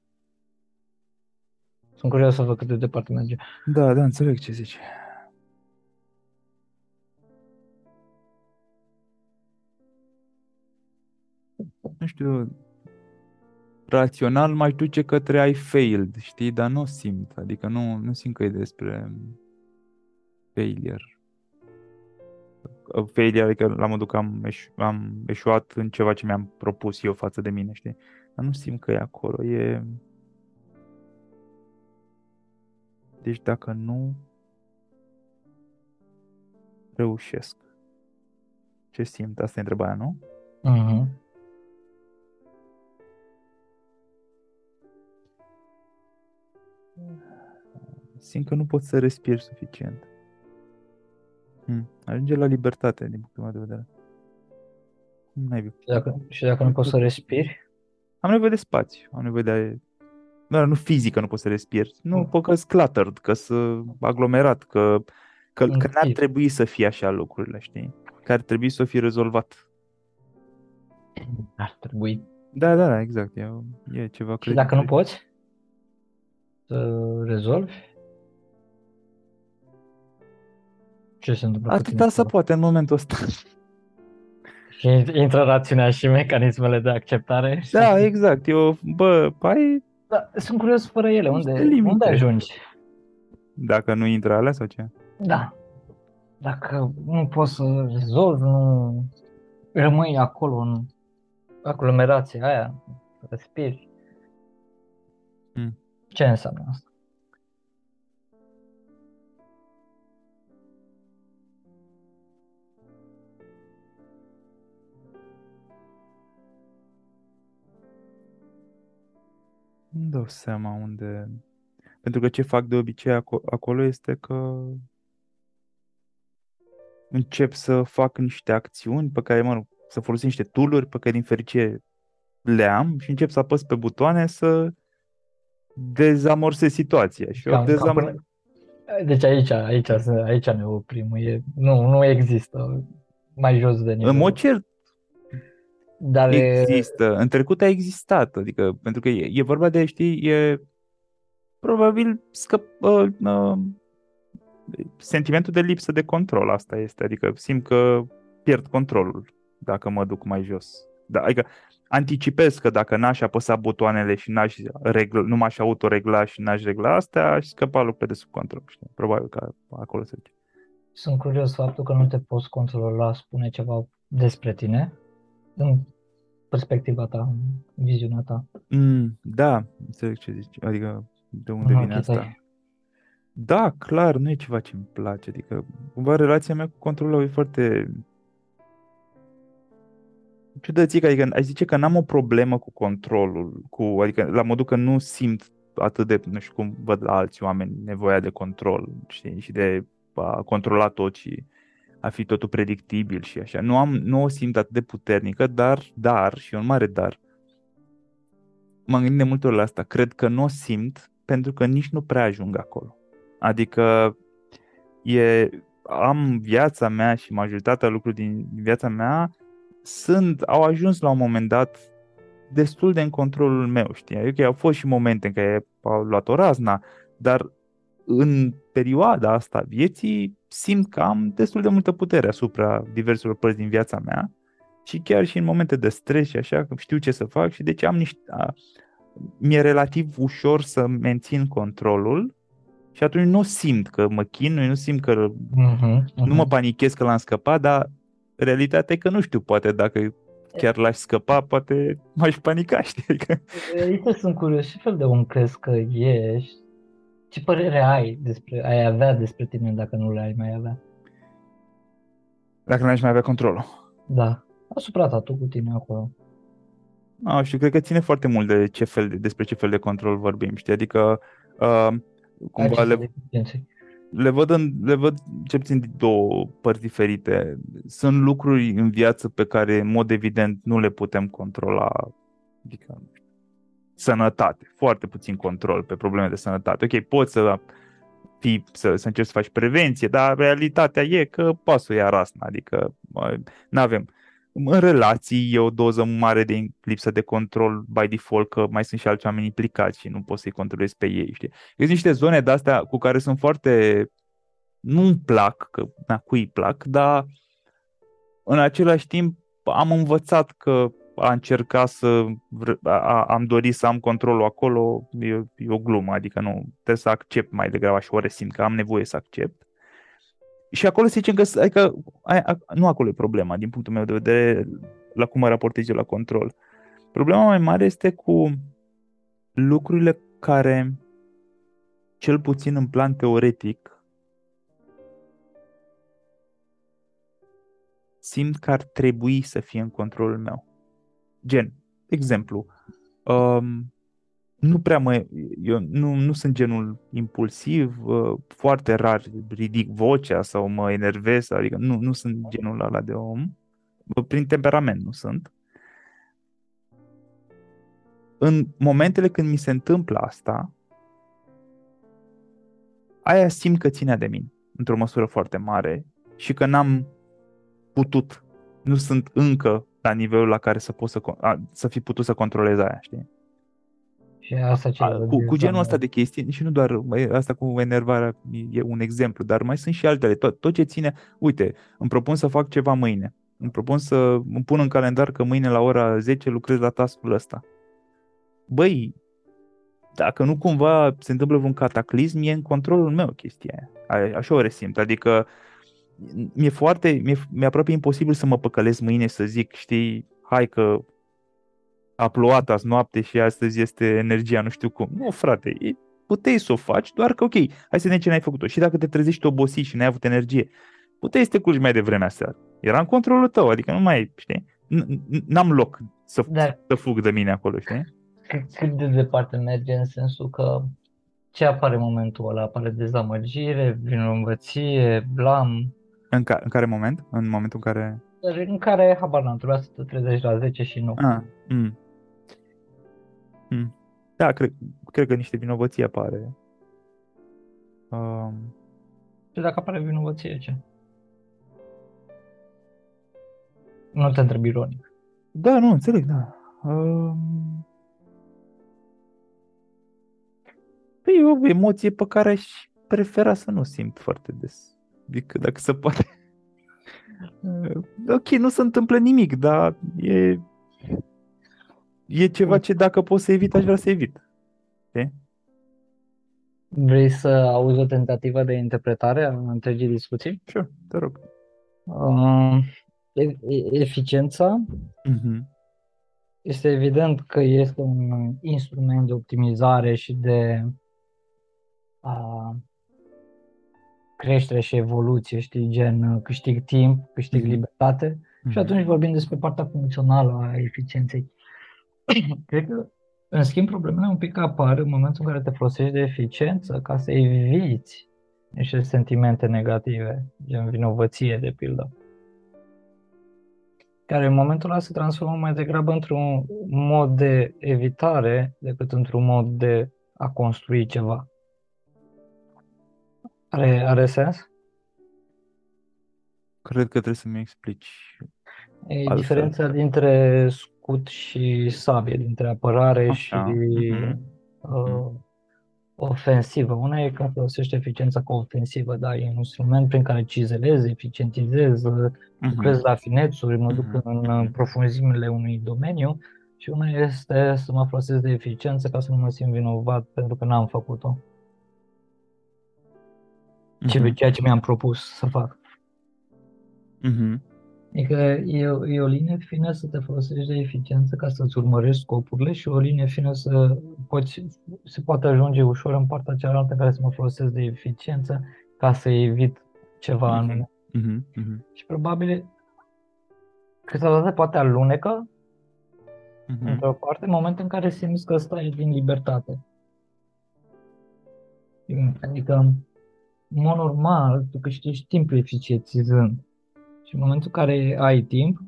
Sunt curios să văd cât de departe merge. Da, da, înțeleg ce zici. Nu știu, rațional mai duce către ai failed, știi, dar nu simt, adică nu, nu simt că e despre failure. Failure, adică la modul că am, eșu, am eșuat în ceva ce mi-am propus eu față de mine, știi? Dar nu simt că e acolo, e... Deci dacă nu reușesc, ce simt? Asta e întrebarea, nu? Uh-huh. Simt că nu pot să respir suficient. Hmm. Ajunge la libertate, din punctul meu de vedere. N-ai și dacă, și dacă nu poți să respiri? Am nevoie de spațiu, am nevoie de... Nu, nu fizică nu poți să respiri. Nu, mm. că cluttered, că să aglomerat, că, că, că n-ar trebui să fie așa lucrurile, știi? Că ar trebui să fie rezolvat. Ar trebui. Da, da, da, exact. E, e ceva Și dacă nu poți să rezolvi? Ce se întâmplă Atâta să poate în momentul ăsta. Și intră rațiunea și mecanismele de acceptare. Da, exact. Eu, bă, pai... Da, sunt curios fără ele. Unde, unde ajungi? Dacă nu intră alea sau ce? Da. Dacă nu poți să rezolvi, nu rămâi acolo în aglomerația aia, respiri. Hmm. Ce înseamnă asta? Nu dau seama unde... Pentru că ce fac de obicei acolo este că încep să fac niște acțiuni pe care, mă rog, să folosesc niște tool pe care din fericire le am și încep să apăs pe butoane să dezamorsez situația. Și cam, dezam... până... Deci aici, aici, aici ne oprim. E, nu, nu există mai jos de nivel. În mod cert, dar există. În trecut a existat, adică pentru că e, e vorba de, știi, e probabil scăp, uh, uh, sentimentul de lipsă de control, asta este, adică simt că pierd controlul dacă mă duc mai jos. Da, adică anticipez că dacă n-aș apăsa butoanele și n-aș regla, nu m-aș autoregla și n-aș regla astea, aș scăpa lucrurile de sub control. Știi? Probabil că acolo se duce. Sunt curios faptul că nu te poți controla, spune ceva despre tine în perspectiva ta, în viziunea ta. Mm, da, înțeleg ce zici. Adică de unde vine asta. Tăi. Da, clar, nu e ceva ce îmi place. Adică, cumva, relația mea cu controlul e foarte ciudățic, adică aș zice că n-am o problemă cu controlul, cu, adică la modul că nu simt atât de, nu știu cum văd la alți oameni, nevoia de control știi, și de a controla tot și a fi totul predictibil și așa. Nu, am, nu o simt atât de puternică, dar, dar, și un mare dar, m-am gândit de multe ori la asta, cred că nu o simt pentru că nici nu prea ajung acolo. Adică e, am viața mea și majoritatea lucrurilor din viața mea sunt, au ajuns la un moment dat destul de în controlul meu, știi? Adică au fost și momente în care au luat o razna, dar în perioada asta vieții simt că am destul de multă putere asupra diverselor părți din viața mea și chiar și în momente de stres și așa, că știu ce să fac și deci am niște... A, mi-e relativ ușor să mențin controlul și atunci nu simt că mă chinui, nu simt că uh-huh, uh-huh. nu mă panichez că l-am scăpat, dar realitatea e că nu știu, poate dacă chiar l-aș scăpa, poate m-aș panica, știi? Uite, sunt curios, ce fel de om crezi că ești? Ce părere ai despre, ai avea despre tine dacă nu le ai mai avea? Dacă nu ai mai avea controlul. Da, asupra ta, tu cu tine acolo. Nu știu, cred că ține foarte mult de ce fel de, despre ce fel de control vorbim, știi? Adică uh, cumva le, le văd, în, le văd ce puțin din două părți diferite. Sunt lucruri în viață pe care, în mod evident, nu le putem controla. Adică, sănătate, foarte puțin control pe probleme de sănătate. Ok, poți să fii, să, să încerci să faci prevenție, dar realitatea e că poți să ia rasna, adică nu avem în relații e o doză mare de lipsă de control by default că mai sunt și alți oameni implicați și nu poți să-i controlezi pe ei, știi? Sunt niște zone de astea cu care sunt foarte... Nu-mi plac, că na, cui plac, dar în același timp am învățat că a încerca să a, am dorit să am controlul acolo e, e o glumă, adică nu trebuie să accept mai degrabă și o resimt că am nevoie să accept și acolo se zicem că adică, aia, nu acolo e problema, din punctul meu de vedere, la cum mă raportez eu la control. Problema mai mare este cu lucrurile care, cel puțin în plan teoretic, simt că ar trebui să fie în controlul meu. Gen, exemplu, um, nu prea mă, eu nu, nu sunt genul impulsiv, uh, foarte rar ridic vocea sau mă enervez, adică nu, nu sunt genul ăla de om, prin temperament nu sunt. În momentele când mi se întâmplă asta, aia simt că ținea de mine, într-o măsură foarte mare și că n-am putut, nu sunt încă la nivelul la care să pot să, să fi putut să controlez aia, știi? Și asta ce cu, cu genul ăsta de chestii, și nu doar asta cu enervarea e un exemplu, dar mai sunt și altele. Tot, tot ce ține, uite, îmi propun să fac ceva mâine. Îmi propun să îmi pun în calendar că mâine la ora 10 lucrez la task-ul ăsta. Băi, dacă nu cumva se întâmplă vreun cataclism, e în controlul meu chestia aia. Așa o resimt. Adică mi-e foarte, mi-e, mi-e aproape imposibil să mă păcălesc mâine să zic, știi, hai că a plouat azi noapte și astăzi este energia, nu știu cum. Nu, frate, puteai să o faci, doar că ok, hai să ne ce n-ai făcut-o. Și dacă te trezești obosit și n-ai avut energie, puteai să te culci mai devreme aseară. Era în controlul tău, adică nu mai, știi, n-am loc să, Dar, să fug de mine acolo, știi? Cât de departe merge în sensul că ce apare în momentul ăla? Apare dezamăgire, vinovăție, blam? În, ca, în care moment? În momentul în care... În care, habar n-am, trebuia să te trezești la 10 și nu. Ah, mm. Hmm. Da, cred, cred că niște vinovăție apare. Um... Și dacă apare vinovăție, ce? Nu te întreb ironic. Da, nu, înțeleg, da. Um... Păi e o emoție pe care aș prefera să nu simt foarte des. Adică dacă se poate. ok, nu se întâmplă nimic, dar e e ceva ce dacă pot să evit, aș vrea să evit. Okay? Vrei să auzi o tentativă de interpretare a întregii discuții? Sure, te rog. Uh, eficiența uh-huh. este evident că este un instrument de optimizare și de uh, creștere și evoluție, știi, gen câștig timp, câștig uh-huh. libertate Și atunci vorbim despre partea funcțională a eficienței. Cred că, în schimb, problemele un pic apar în momentul în care te folosești de eficiență ca să eviți niște sentimente negative, gen vinovăție, de pildă care în momentul ăla se transformă mai degrabă într-un mod de evitare decât într-un mod de a construi ceva. Are, are sens? Cred că trebuie să-mi explici. E altfel. diferența dintre scut și sabie, dintre apărare Așa. și mm-hmm. uh, ofensivă. Una e că folosește eficiența ca ofensivă, da, e un instrument prin care cizelez, eficientizez, uh-huh. lucrez la finețuri, mă duc uh-huh. în profunzimile unui domeniu și una este să mă folosesc de eficiență ca să nu mă simt vinovat pentru că n-am făcut-o. Uh-huh. Ceea ce mi-am propus să fac. Uh-huh. Adică e, e o linie fină să te folosești de eficiență ca să-ți urmărești scopurile și o linie fină să poți, se poate ajunge ușor în partea cealaltă care să mă folosesc de eficiență ca să evit ceva uh-huh. anume. Uh-huh. Uh-huh. Și probabil câteodată poate alunecă uh-huh. într-o parte în momentul în care simți că stai din libertate. Adică, în mod normal, tu câștigi timp eficientizând. Și în momentul în care ai timp,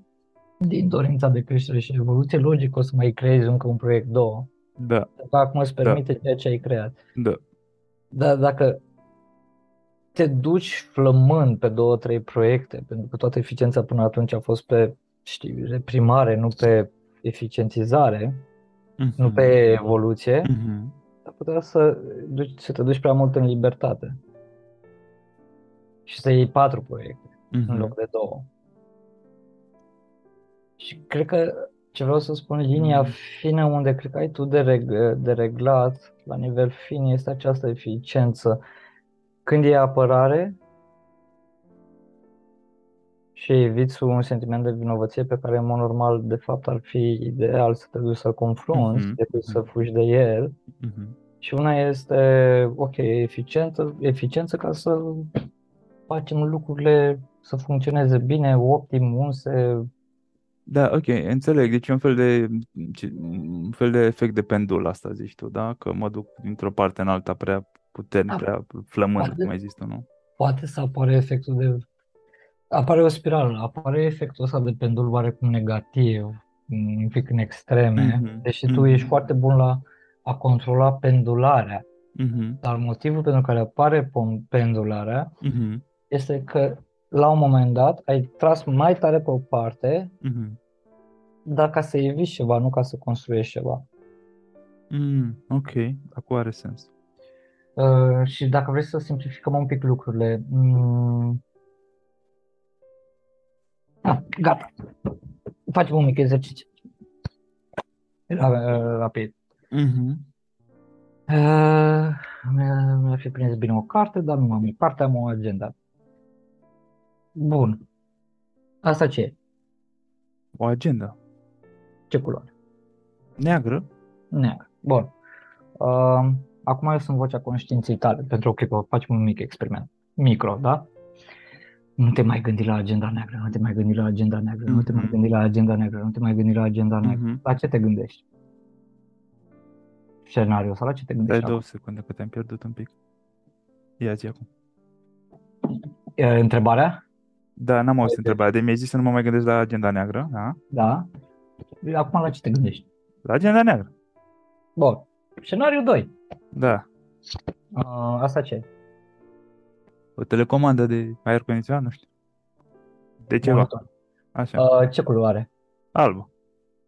din dorința de creștere și evoluție, logic o să mai creezi încă un proiect, două. Da. Dacă acum îți permite da. ceea ce ai creat. Da. Dar dacă te duci flămând pe două, trei proiecte, pentru că toată eficiența până atunci a fost pe, știi, reprimare, nu pe eficientizare, mm-hmm. nu pe evoluție, mm-hmm. ar putea să, duci, să te duci prea mult în libertate. Și să iei patru proiecte uh-huh. în loc de două. Și cred că ce vreau să spun, linia uh-huh. fină unde cred că ai tu de, reg- de reglat la nivel fin este această eficiență. Când e apărare și eviți un sentiment de vinovăție pe care în mod normal de fapt ar fi ideal să te duci să-l confrunți uh-huh. decât să fugi de el. Uh-huh. Și una este, ok, eficiență, eficiență ca să facem lucrurile să funcționeze bine, optim, unse. Da, ok, înțeleg. Deci e un fel de, un fel de efect de pendul asta, zici tu, da? Că mă duc dintr-o parte în alta prea puternic, da. prea flămând, poate, cum ai zis tu, nu? Poate să apare efectul de... Apare o spirală, apare efectul ăsta de pendul oarecum negativ, un pic în extreme, mm-hmm. deși tu mm-hmm. ești foarte bun la a controla pendularea. Mm-hmm. Dar motivul pentru care apare pendularea mm-hmm. Este că la un moment dat ai tras mai tare pe o parte, mm-hmm. dar ca să eviți ceva, nu ca să construiești ceva. Mm, ok, acum are sens. Uh, și dacă vrei să simplificăm un pic lucrurile, mm, ah, gata. Facem un mic exercițiu. Rapid. Mm-hmm. Uh, mi-a fi prins bine o carte, dar nu am o carte, am o agenda. Bun. Asta ce e? O agenda. Ce culoare? Neagră. Neagră. Bun. Uh, acum eu sunt vocea conștiinței tale. Pentru o clipă facem un mic experiment. Micro, da? Nu te mai gândi la agenda neagră, nu te mai gândi la agenda neagră, mm-hmm. nu te mai mhm. gândi la agenda neagră, nu te mai gândi la agenda neagră. Mm-hmm. La ce te gândești? Scenariul sau la ce te gândești? Dai două secunde că te-am pierdut un pic. Ia-ți acum. E, întrebarea? Da, n-am auzit întrebarea. De mi-ai zis să nu mă mai gândesc la agenda neagră, da? Da. Acum la ce te gândești? La agenda neagră. Bun. Scenariul 2. Da. Uh, asta ce? O telecomandă de aer condiționat, nu știu. De ceva. Bun. Așa. Uh, ce culoare? Albă.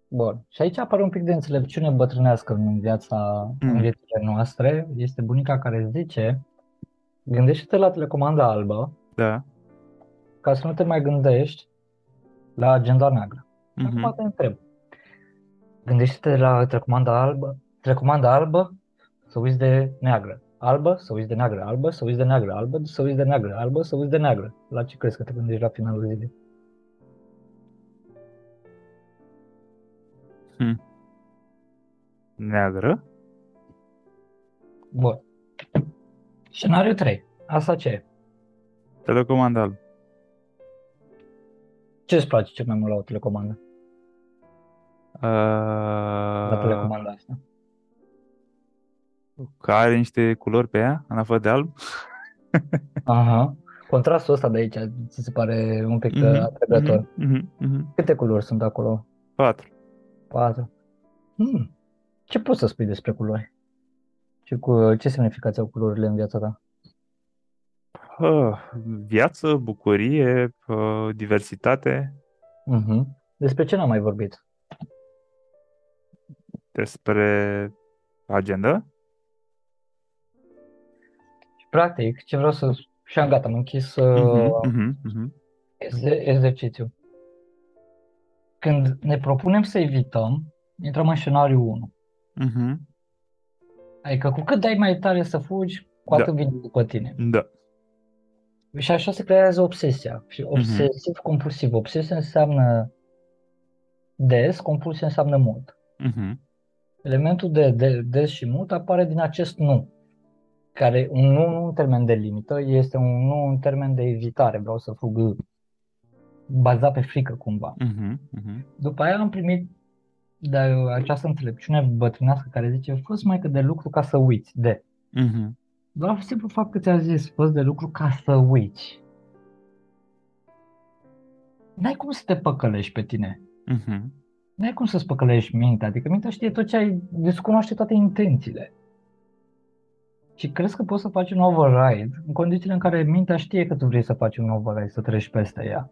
Bun. Și aici apare un pic de înțelepciune bătrânească în viața, mm. în viețile noastre. Este bunica care zice, gândește-te la telecomanda albă. Da ca să nu te mai gândești la agenda neagră. Mm-hmm. Acum te întreb. Gândește-te la telecomanda albă, telecomanda albă să uiți de neagră. Albă, să uiți de neagră, albă, să uiți de neagră, albă, să uiți de neagră, albă, să uiți de neagră. La ce crezi că te gândești la finalul zilei? Hmm. Neagră? Bun. Scenariu 3. Asta ce e? Telecomanda albă. Ce îți place cel mai mult la o telecomandă? La Uh, telecomanda asta. că are niște culori pe ea, în afară de alb. Aha. Contrastul ăsta de aici ți se pare un pic Mhm, uh, atrăgător. mhm, mhm, mhm. Câte culori sunt acolo? Patru. Patru. Hmm. Ce poți să spui despre culori? Și cu ce semnificație au culorile în viața ta? Uh, viață, bucurie, uh, diversitate, Mhm. Despre ce n-am mai vorbit? despre agenda. Și practic, ce vreau să... Și am gata, am închis uh, Mhm, mhm, mhm. exer- exercițiu. Când ne propunem să evităm, intrăm în scenariul 1. Mhm. Adică cu cât dai mai tare să fugi, cu Da. atât vine după tine. Da. Și așa se creează obsesia. Și obsesiv-compulsiv. Obsesia înseamnă des, compulsie înseamnă mult. Mhm. Elementul de, de des și mult apare din acest nu. Care un nu, nu în termen de limită, este un nu în termen de evitare. Vreau să fug bazat pe frică cumva. Mhm, mhm. După aia am primit de această înțelepciune bătrânească care zice fă mai că de lucru ca să uiți de. Mhm. Doar simplu fapt că ți-a zis fă de lucru ca să uiți. N-ai cum să te păcălești pe tine. Mhm. N-ai cum să-ți păcălești mintea, adică mintea știe tot ce ai, descunoaște toate intențiile. Și crezi că poți să faci un override în condițiile în care mintea știe că tu vrei să faci un override, să treci peste ea.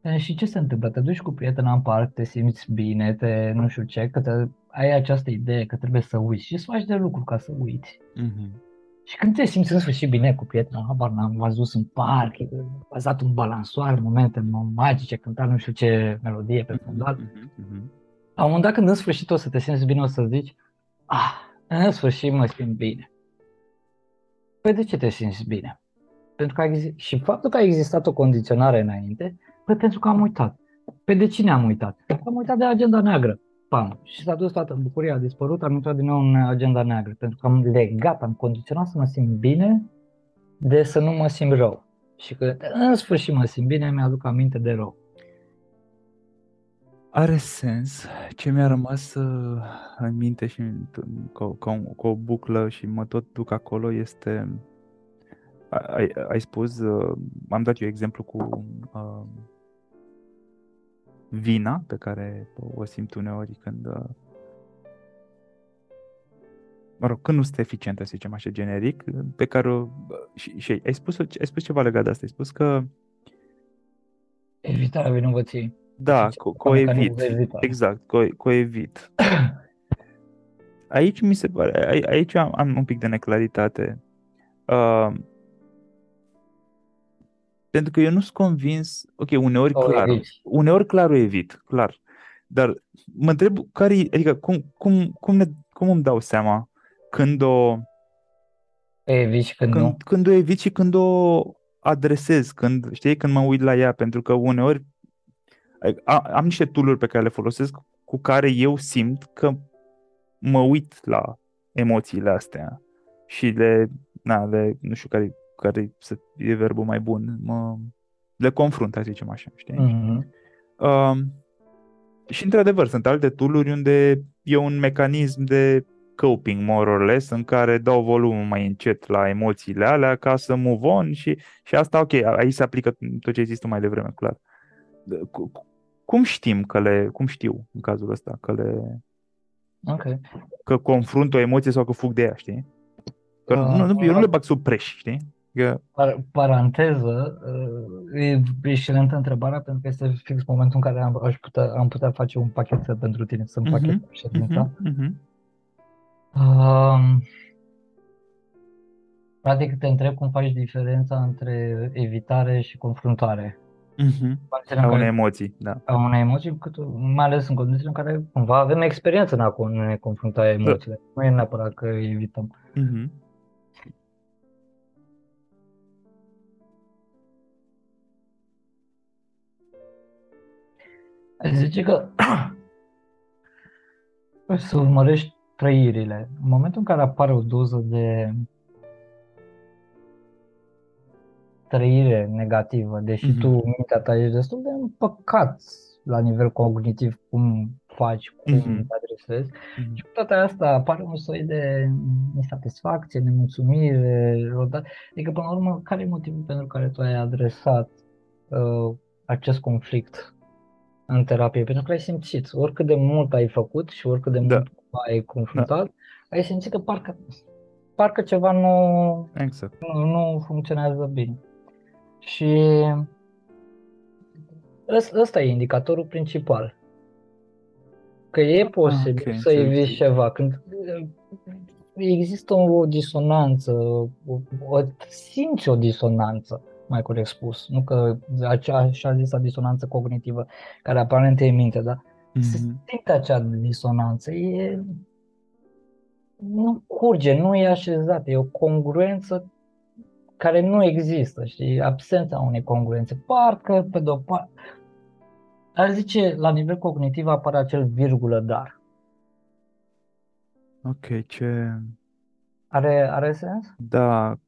E, Și ce se întâmplă? Te duci cu prietena în parc, te simți bine, te nu știu ce, că te, ai această idee că trebuie să uiți și îți faci de lucru ca să uiți. Mhm. Și când te simți în sfârșit bine cu prietena, habar n-am văzut în parc, bazat un balansoar, momente magice, cânta nu știu ce melodie pe fundal. Mhm, mhm. La un moment dat când în sfârșit o să te simți bine, o să zici, ah, în sfârșit mă simt bine. Păi de ce te simți bine? Pentru că a exist- și faptul că a existat o condiționare înainte, păi pentru că am uitat. Pe de cine am uitat? Am uitat de agenda neagră. Pam. Și s-a dus toată bucuria, a dispărut, am intrat din nou în agenda neagră. Pentru că am legat, am condiționat să mă simt bine de să nu mă simt rău. Și că în sfârșit mă simt bine, mi-aduc aminte de rău. Are sens. Ce mi-a rămas uh, în minte și ca, ca, un- ca o buclă și mă tot duc acolo este ai, ai spus, uh, am dat eu exemplu cu uh, vina pe care o simt uneori când uh, mă rog, când nu sunt eficientă, să zicem așa, generic, pe care o, și, și ai, spus, ai spus ceva legat de asta, ai spus că Evitarea vinovăției. da, Și co, ca mecanism coevit, de evitare. exact, co, coevit. Aici mi se pare, ai- aici am, am un pic de neclaritate. Uh, pentru că eu nu sunt convins, ok, uneori O clar, eviți. uneori clar o evit, clar. Dar mă întreb care, e- adică cum, cum, cum, ne, cum îmi dau seama când o, Eviți și când, când, nu. când o evit și când o adresez, când, știi, când mă uit la ea, pentru că uneori a, am niște tool pe care le folosesc cu care eu simt că mă uit la emoțiile astea și le, na, le nu știu care, care să e verbul mai bun, mă, le confrunt, să zicem așa, știi? Mhm. Um, și într-adevăr, sunt alte tooluri unde e un mecanism de coping, more or less, în care dau volumul mai încet la emoțiile alea ca să move on și, și asta, ok, aici se aplică tot ce ai zis tu mai devreme, clar. Cu- cu- Cum știm că le, cum știu în cazul ăsta, că le, Ok. că confrunt o emoție sau că fug de ea, știi? Că nu, nu, eu nu le bag sub preș, știi? Că, Par- paranteză, uh, e excelentă întrebarea pentru că este fix momentul în care am, aș putea, am putea face un pachet pentru tine, să Mhm, împachetăm ședința. mhm, mhm. Um, practic te întreb cum faci diferența între evitare și confruntare. Mhm. Condițiile A în unei care, emoții, da. a unei emoții, cât, mai ales în condițiile în care cumva avem experiență în a con- ne confrunta emoțiile. Nu e neapărat că evităm. Mhm. Aș zice că să urmărești trăirile. În momentul în care apare o doză de trăire negativă, deși Mhm. tu, mintea ta, ești destul de împăcat la nivel cognitiv cum faci, cum Mhm. te adresezi. Mhm. Și cu toate astea apare un soi de nesatisfacție, nemulțumire, rodat. Adică, până la urmă, care e motivul pentru care tu ai adresat uh, acest conflict în terapie? Pentru că ai simțit, oricât de mult ai făcut și oricât de Da. mult ai confruntat, ai simțit că parcă, parcă ceva nu, Exact. nu, nu funcționează bine. Și ăs- ăsta e indicatorul principal. Că e posibil ok, să înțeleg. eviți ceva. Când uh, există o disonanță, o, o, simți o disonanță, mai corect spus. Nu că acea așa zisă disonanță cognitivă care aparent e în minte, dar se Mhm. simte acea disonanță. E, nu curge, nu e așezată, e o congruență care nu există, știi, absența unei congruențe. Parcă, pe de-o parte, ar zice, la nivel cognitiv apare acel virgulă dar. Ok, ce... Are, are sens? Da,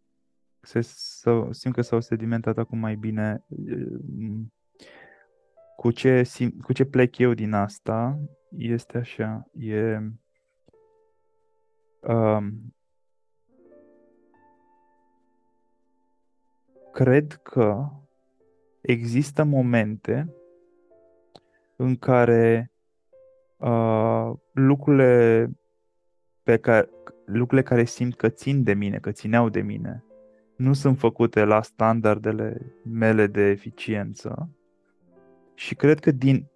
se, să, simt că s-au sedimentat acum mai bine. Mm, Cu ce, sim, cu ce plec eu din asta este așa, e... Um, cred că există momente în care uh, lucrurile pe care, lucrurile care simt că țin de mine, că țineau de mine, nu sunt făcute la standardele mele de eficiență și cred că din,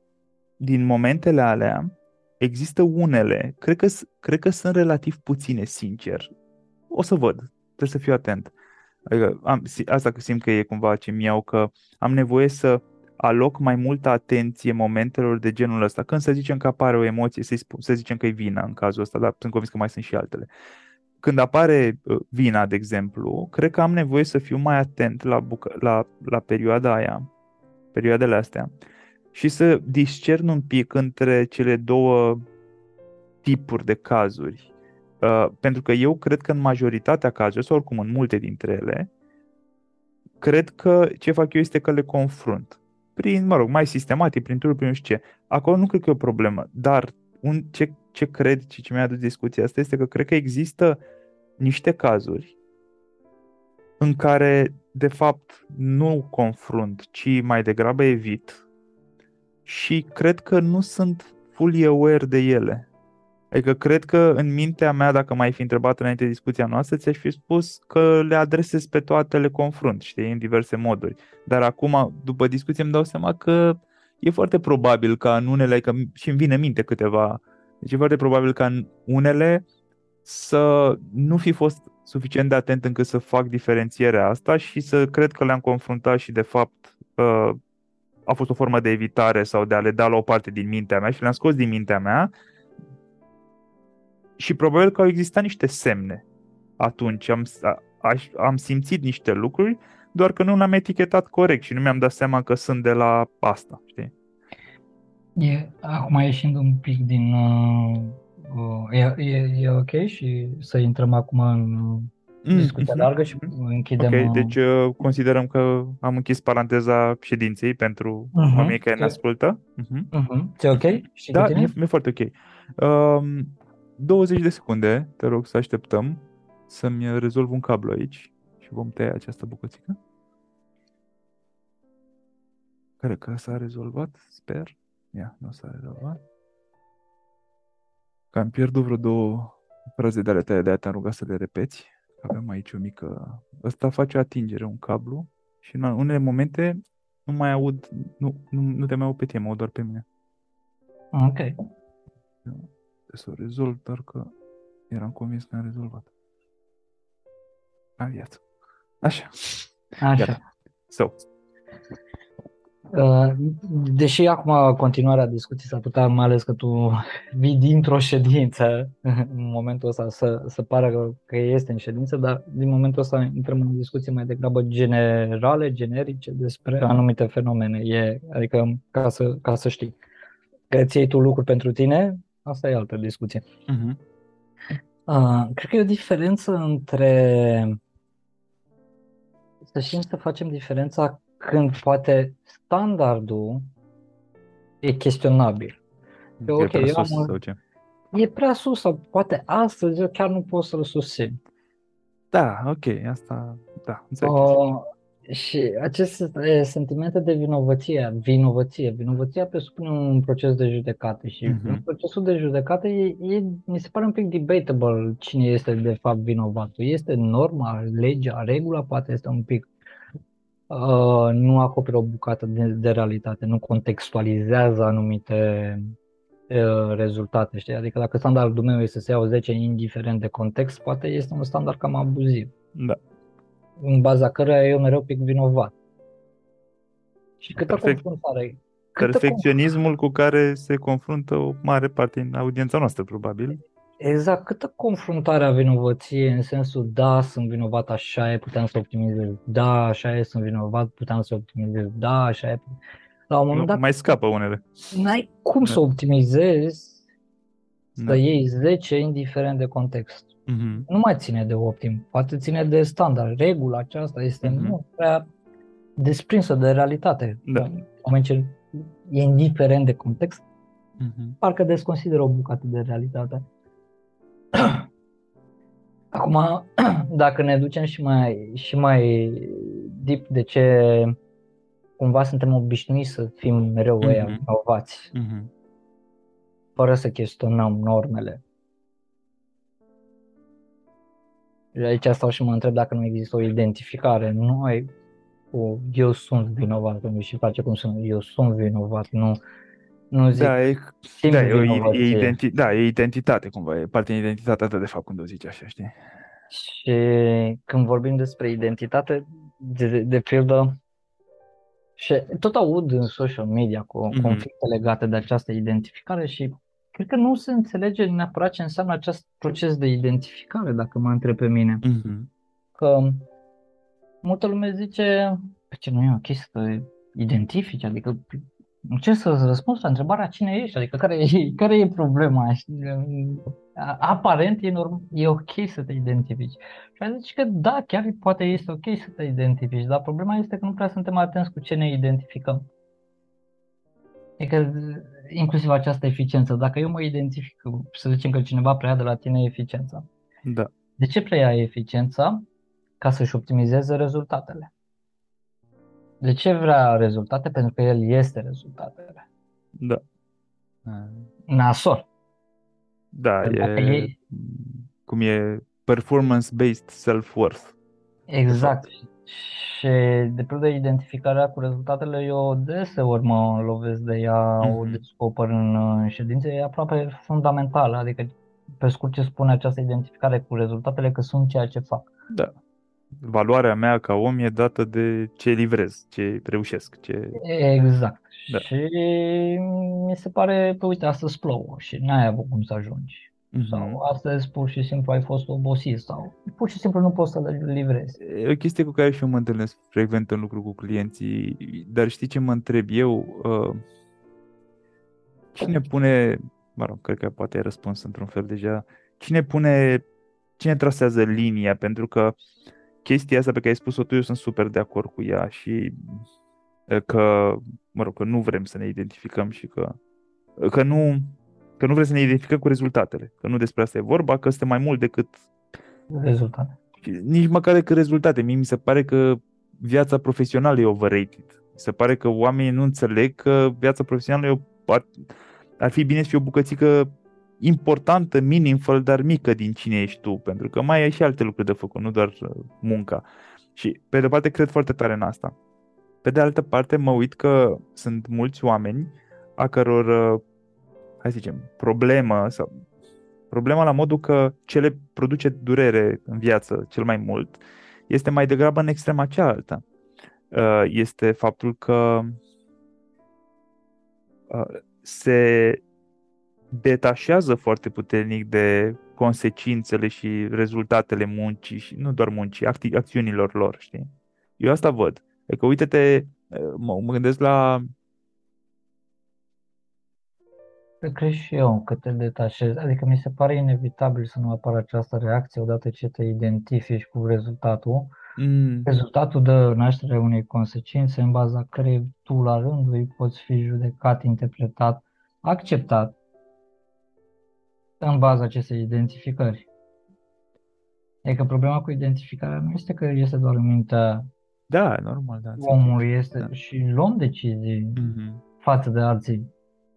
din momentele alea există unele, cred că, s- cred că sunt relativ puține, sincer. O să văd, trebuie să fiu atent. Adică am, si- asta că simt că e cumva ce mi-au, că am nevoie să aloc mai multă atenție momentelor de genul ăsta. Când să zicem că apare o emoție, să spun, să zicem că e vina în cazul ăsta, dar sunt convins că mai sunt și altele. Când apare uh, vina, de exemplu, cred că am nevoie să fiu mai atent la, bucă, la, la perioada aia, perioadele astea, și să discern un pic între cele două tipuri de cazuri. Uh, pentru că eu cred că în majoritatea cazurilor, sau oricum în multe dintre ele, cred că ce fac eu este că le confrunt. Prin, mă rog, mai sistematic, prin turul, prin nu știu ce. Acolo nu cred că e o problemă, dar un, ce, ce cred și ce mi-a adus discuția asta este că cred că există niște cazuri în care, de fapt, nu confrunt, ci mai degrabă evit și cred că nu sunt fully aware de ele. Adică cred că în mintea mea, dacă m-ai fi întrebat înainte de discuția noastră, ți-aș fi spus că le adresez pe toate, le confrunt, știi, în diverse moduri. Dar acum, după discuție, îmi dau seama că e foarte probabil ca în unele, că și îmi vine în minte câteva, deci e foarte probabil ca în unele să nu fi fost suficient de atent încât să fac diferențierea asta și să cred că le-am confruntat și de fapt uh, a fost o formă de evitare sau de a le da la o parte din mintea mea și le-am scos din mintea mea și probabil că au existat niște semne atunci. Am, aș, am simțit niște lucruri, doar că nu le-am etichetat corect și nu mi-am dat seama că sunt de la asta, știi? E, acum ieșind un pic din... Uh, uh, e, e, e ok și să intrăm acum în discuția mhm, largă și mhm. închidem... Ok, deci uh, considerăm că am închis paranteza ședinței pentru Mhm, oamenii care ne ok. ascultă. Mhm. Uh-huh. Ți ok? Și Da, cu tine? e, e foarte ok. Um, 20 de secunde, te rog să așteptăm să-mi rezolv un cablu aici și vom tăia această bucățică. Care că s-a rezolvat, sper. Ia, nu s-a rezolvat. Că am pierdut vreo două fraze de ale tale, de-aia te-am rugat să le repeți. Avem aici o mică... Ăsta face o atingere, un cablu și în unele momente nu mai aud, nu, nu, nu te mai aud pe tine, mă aud doar pe mine. Ok. Trebuie să o rezolv, doar că eram convins că am rezolvat. Am viață. Așa. Așa. Gata. So. Uh, Deși acum continuarea discuției s-ar putea, mai ales că tu vii dintr-o ședință în momentul ăsta să, să pară că, că este în ședință, dar din momentul ăsta intrăm în discuții mai degrabă generale, generice despre anumite fenomene. E, adică ca să, ca să știi că îți iei tu lucruri pentru tine, asta e altă discuție. Uh-huh. Uh, cred că e o diferență între să știm să facem diferența când poate standardul e chestionabil. E ok, eu am un... E prea sus sau poate astăzi eu chiar nu pot să-l susțin. Da, ok, asta, da, înțeleg. Uh, și aceste sentimente de vinovăție, vinovăție, vinovăția presupune un proces de judecată și uh-huh. în procesul de judecată e, e, mi se pare un pic debatable cine este de fapt vinovatul. Este norma, legea, regula, poate este un pic uh, nu acoperă o bucată de, de realitate, nu contextualizează anumite uh, rezultate, știi? Adică dacă standardul meu este să iau 10 indiferent de context, poate este un standard cam abuziv. Da în baza căruia eu mereu pic vinovat. Și câtă Perfect. confruntare. Câtă Perfecționismul cu care se confruntă o mare parte din audiența noastră, probabil. Exact, câtă confruntare a vinovăției în sensul da, sunt vinovat, așa e, puteam să optimizez, da, așa e, sunt vinovat, puteam să optimizez, da, așa e. La un moment dat... Mai scapă unele. N-ai cum da. să optimizezi să da. iei 10 indiferent de context. Uh-huh. Nu mai ține de optim, poate ține de standard. Regula aceasta este uh-huh. nu prea desprinsă de realitate. Da. În moment ce e indiferent de context, uh-huh. parcă desconsideră o bucată de realitate. Acum, dacă ne ducem și mai, și mai deep de ce cumva suntem obișnuiți să fim mereu uh-huh. ăia vinovați, uh-huh. fără să chestionăm normele, aici stau și mă întreb dacă nu există o identificare. Nu ai o, eu sunt vinovat, și face cum sunt, eu sunt vinovat, nu, nu zic da, e, da, e, e, identi- da, e identitate cumva, e parte din identitatea ta de fapt când o zici așa, știi? Și când vorbim despre identitate, de, de pildă, și tot aud în social media cu mm-hmm. conflicte legate de această identificare și cred că nu se înțelege neapărat ce înseamnă acest proces de identificare, dacă mă întreb pe mine. Uh-huh. Că multă lume zice, pe ce nu e ok să te identifici, adică ce să răspunzi la întrebarea cine ești, adică care e, care e problema? Aparent e, norm, e ok să te identifici. Și a zis că da, chiar poate este ok să te identifici, dar problema este că nu prea suntem atenți cu ce ne identificăm. Adică inclusiv această eficiență. Dacă eu mă identific, să zicem că cineva preia de la tine eficiența. Da. De ce preia eficiența? Ca să-și optimizeze rezultatele. De ce vrea rezultate? Pentru că el este rezultatele. Da. Nasol. Da, e, e, cum e performance-based self-worth. Exact. Și de pildă identificarea cu rezultatele, eu deseori mă lovesc de ea, mm-hmm. o mhm. descoper în ședințe, e aproape fundamentală, adică pe scurt ce spune această identificare cu rezultatele, că sunt ceea ce fac. Da. Valoarea mea ca om e dată de ce livrez, ce reușesc. Ce... Exact. Da. Și mi se pare, că uite, astăzi plouă și n-ai avut cum să ajungi. Mm-hmm. Sau astăzi pur și simplu ai fost obosit sau pur și simplu nu poți să le livrezi. E o chestie cu care și eu mă întâlnesc frecvent în lucru cu clienții, dar știi ce mă întreb eu? Uh, cine pune, mă rog, cred că poate ai răspuns într-un fel deja, cine pune, cine trasează linia? Pentru că chestia asta pe care ai spus-o tu, eu sunt super de acord cu ea și uh, că, mă rog, că nu vrem să ne identificăm și că, că nu, Că nu vrem să ne identificăm cu rezultatele. Că nu despre asta e vorba, că este mai mult decât rezultate. Nici măcar decât rezultate. Mie mi se pare că viața profesională e overrated. Mi se pare că oamenii nu înțeleg că viața profesională e o, ar, ar fi bine să fie o bucățică importantă, meaningful, dar mică din cine ești tu, pentru că mai ai și alte lucruri de făcut, nu doar uh, munca. Și pe de parte cred foarte tare în asta. Pe de altă parte mă uit că sunt mulți oameni a căror uh, hai să zicem, problemă sau problema la modul că ce le produce durere în viață cel mai mult este mai degrabă în extrema cealaltă. Uh, este faptul că uh, se detașează foarte puternic de consecințele și rezultatele muncii și nu doar muncii, acti- acțiunilor lor, știi? Eu asta văd. Adică uite-te, uh, mă, mă gândesc la Cred și eu că te detașezi, adică mi se pare inevitabil să nu apară această reacție odată ce te identifici cu rezultatul. Mm, Rezultatul dă naștere unei consecințe în baza cărei tu la rândul ei poți fi judecat, interpretat, acceptat în baza acestei identificări. Adică problema cu identificarea nu este că este doar în mintea da, normal, da. înțeleg. omului, este Da. și luăm decizii Mhm. față de alții,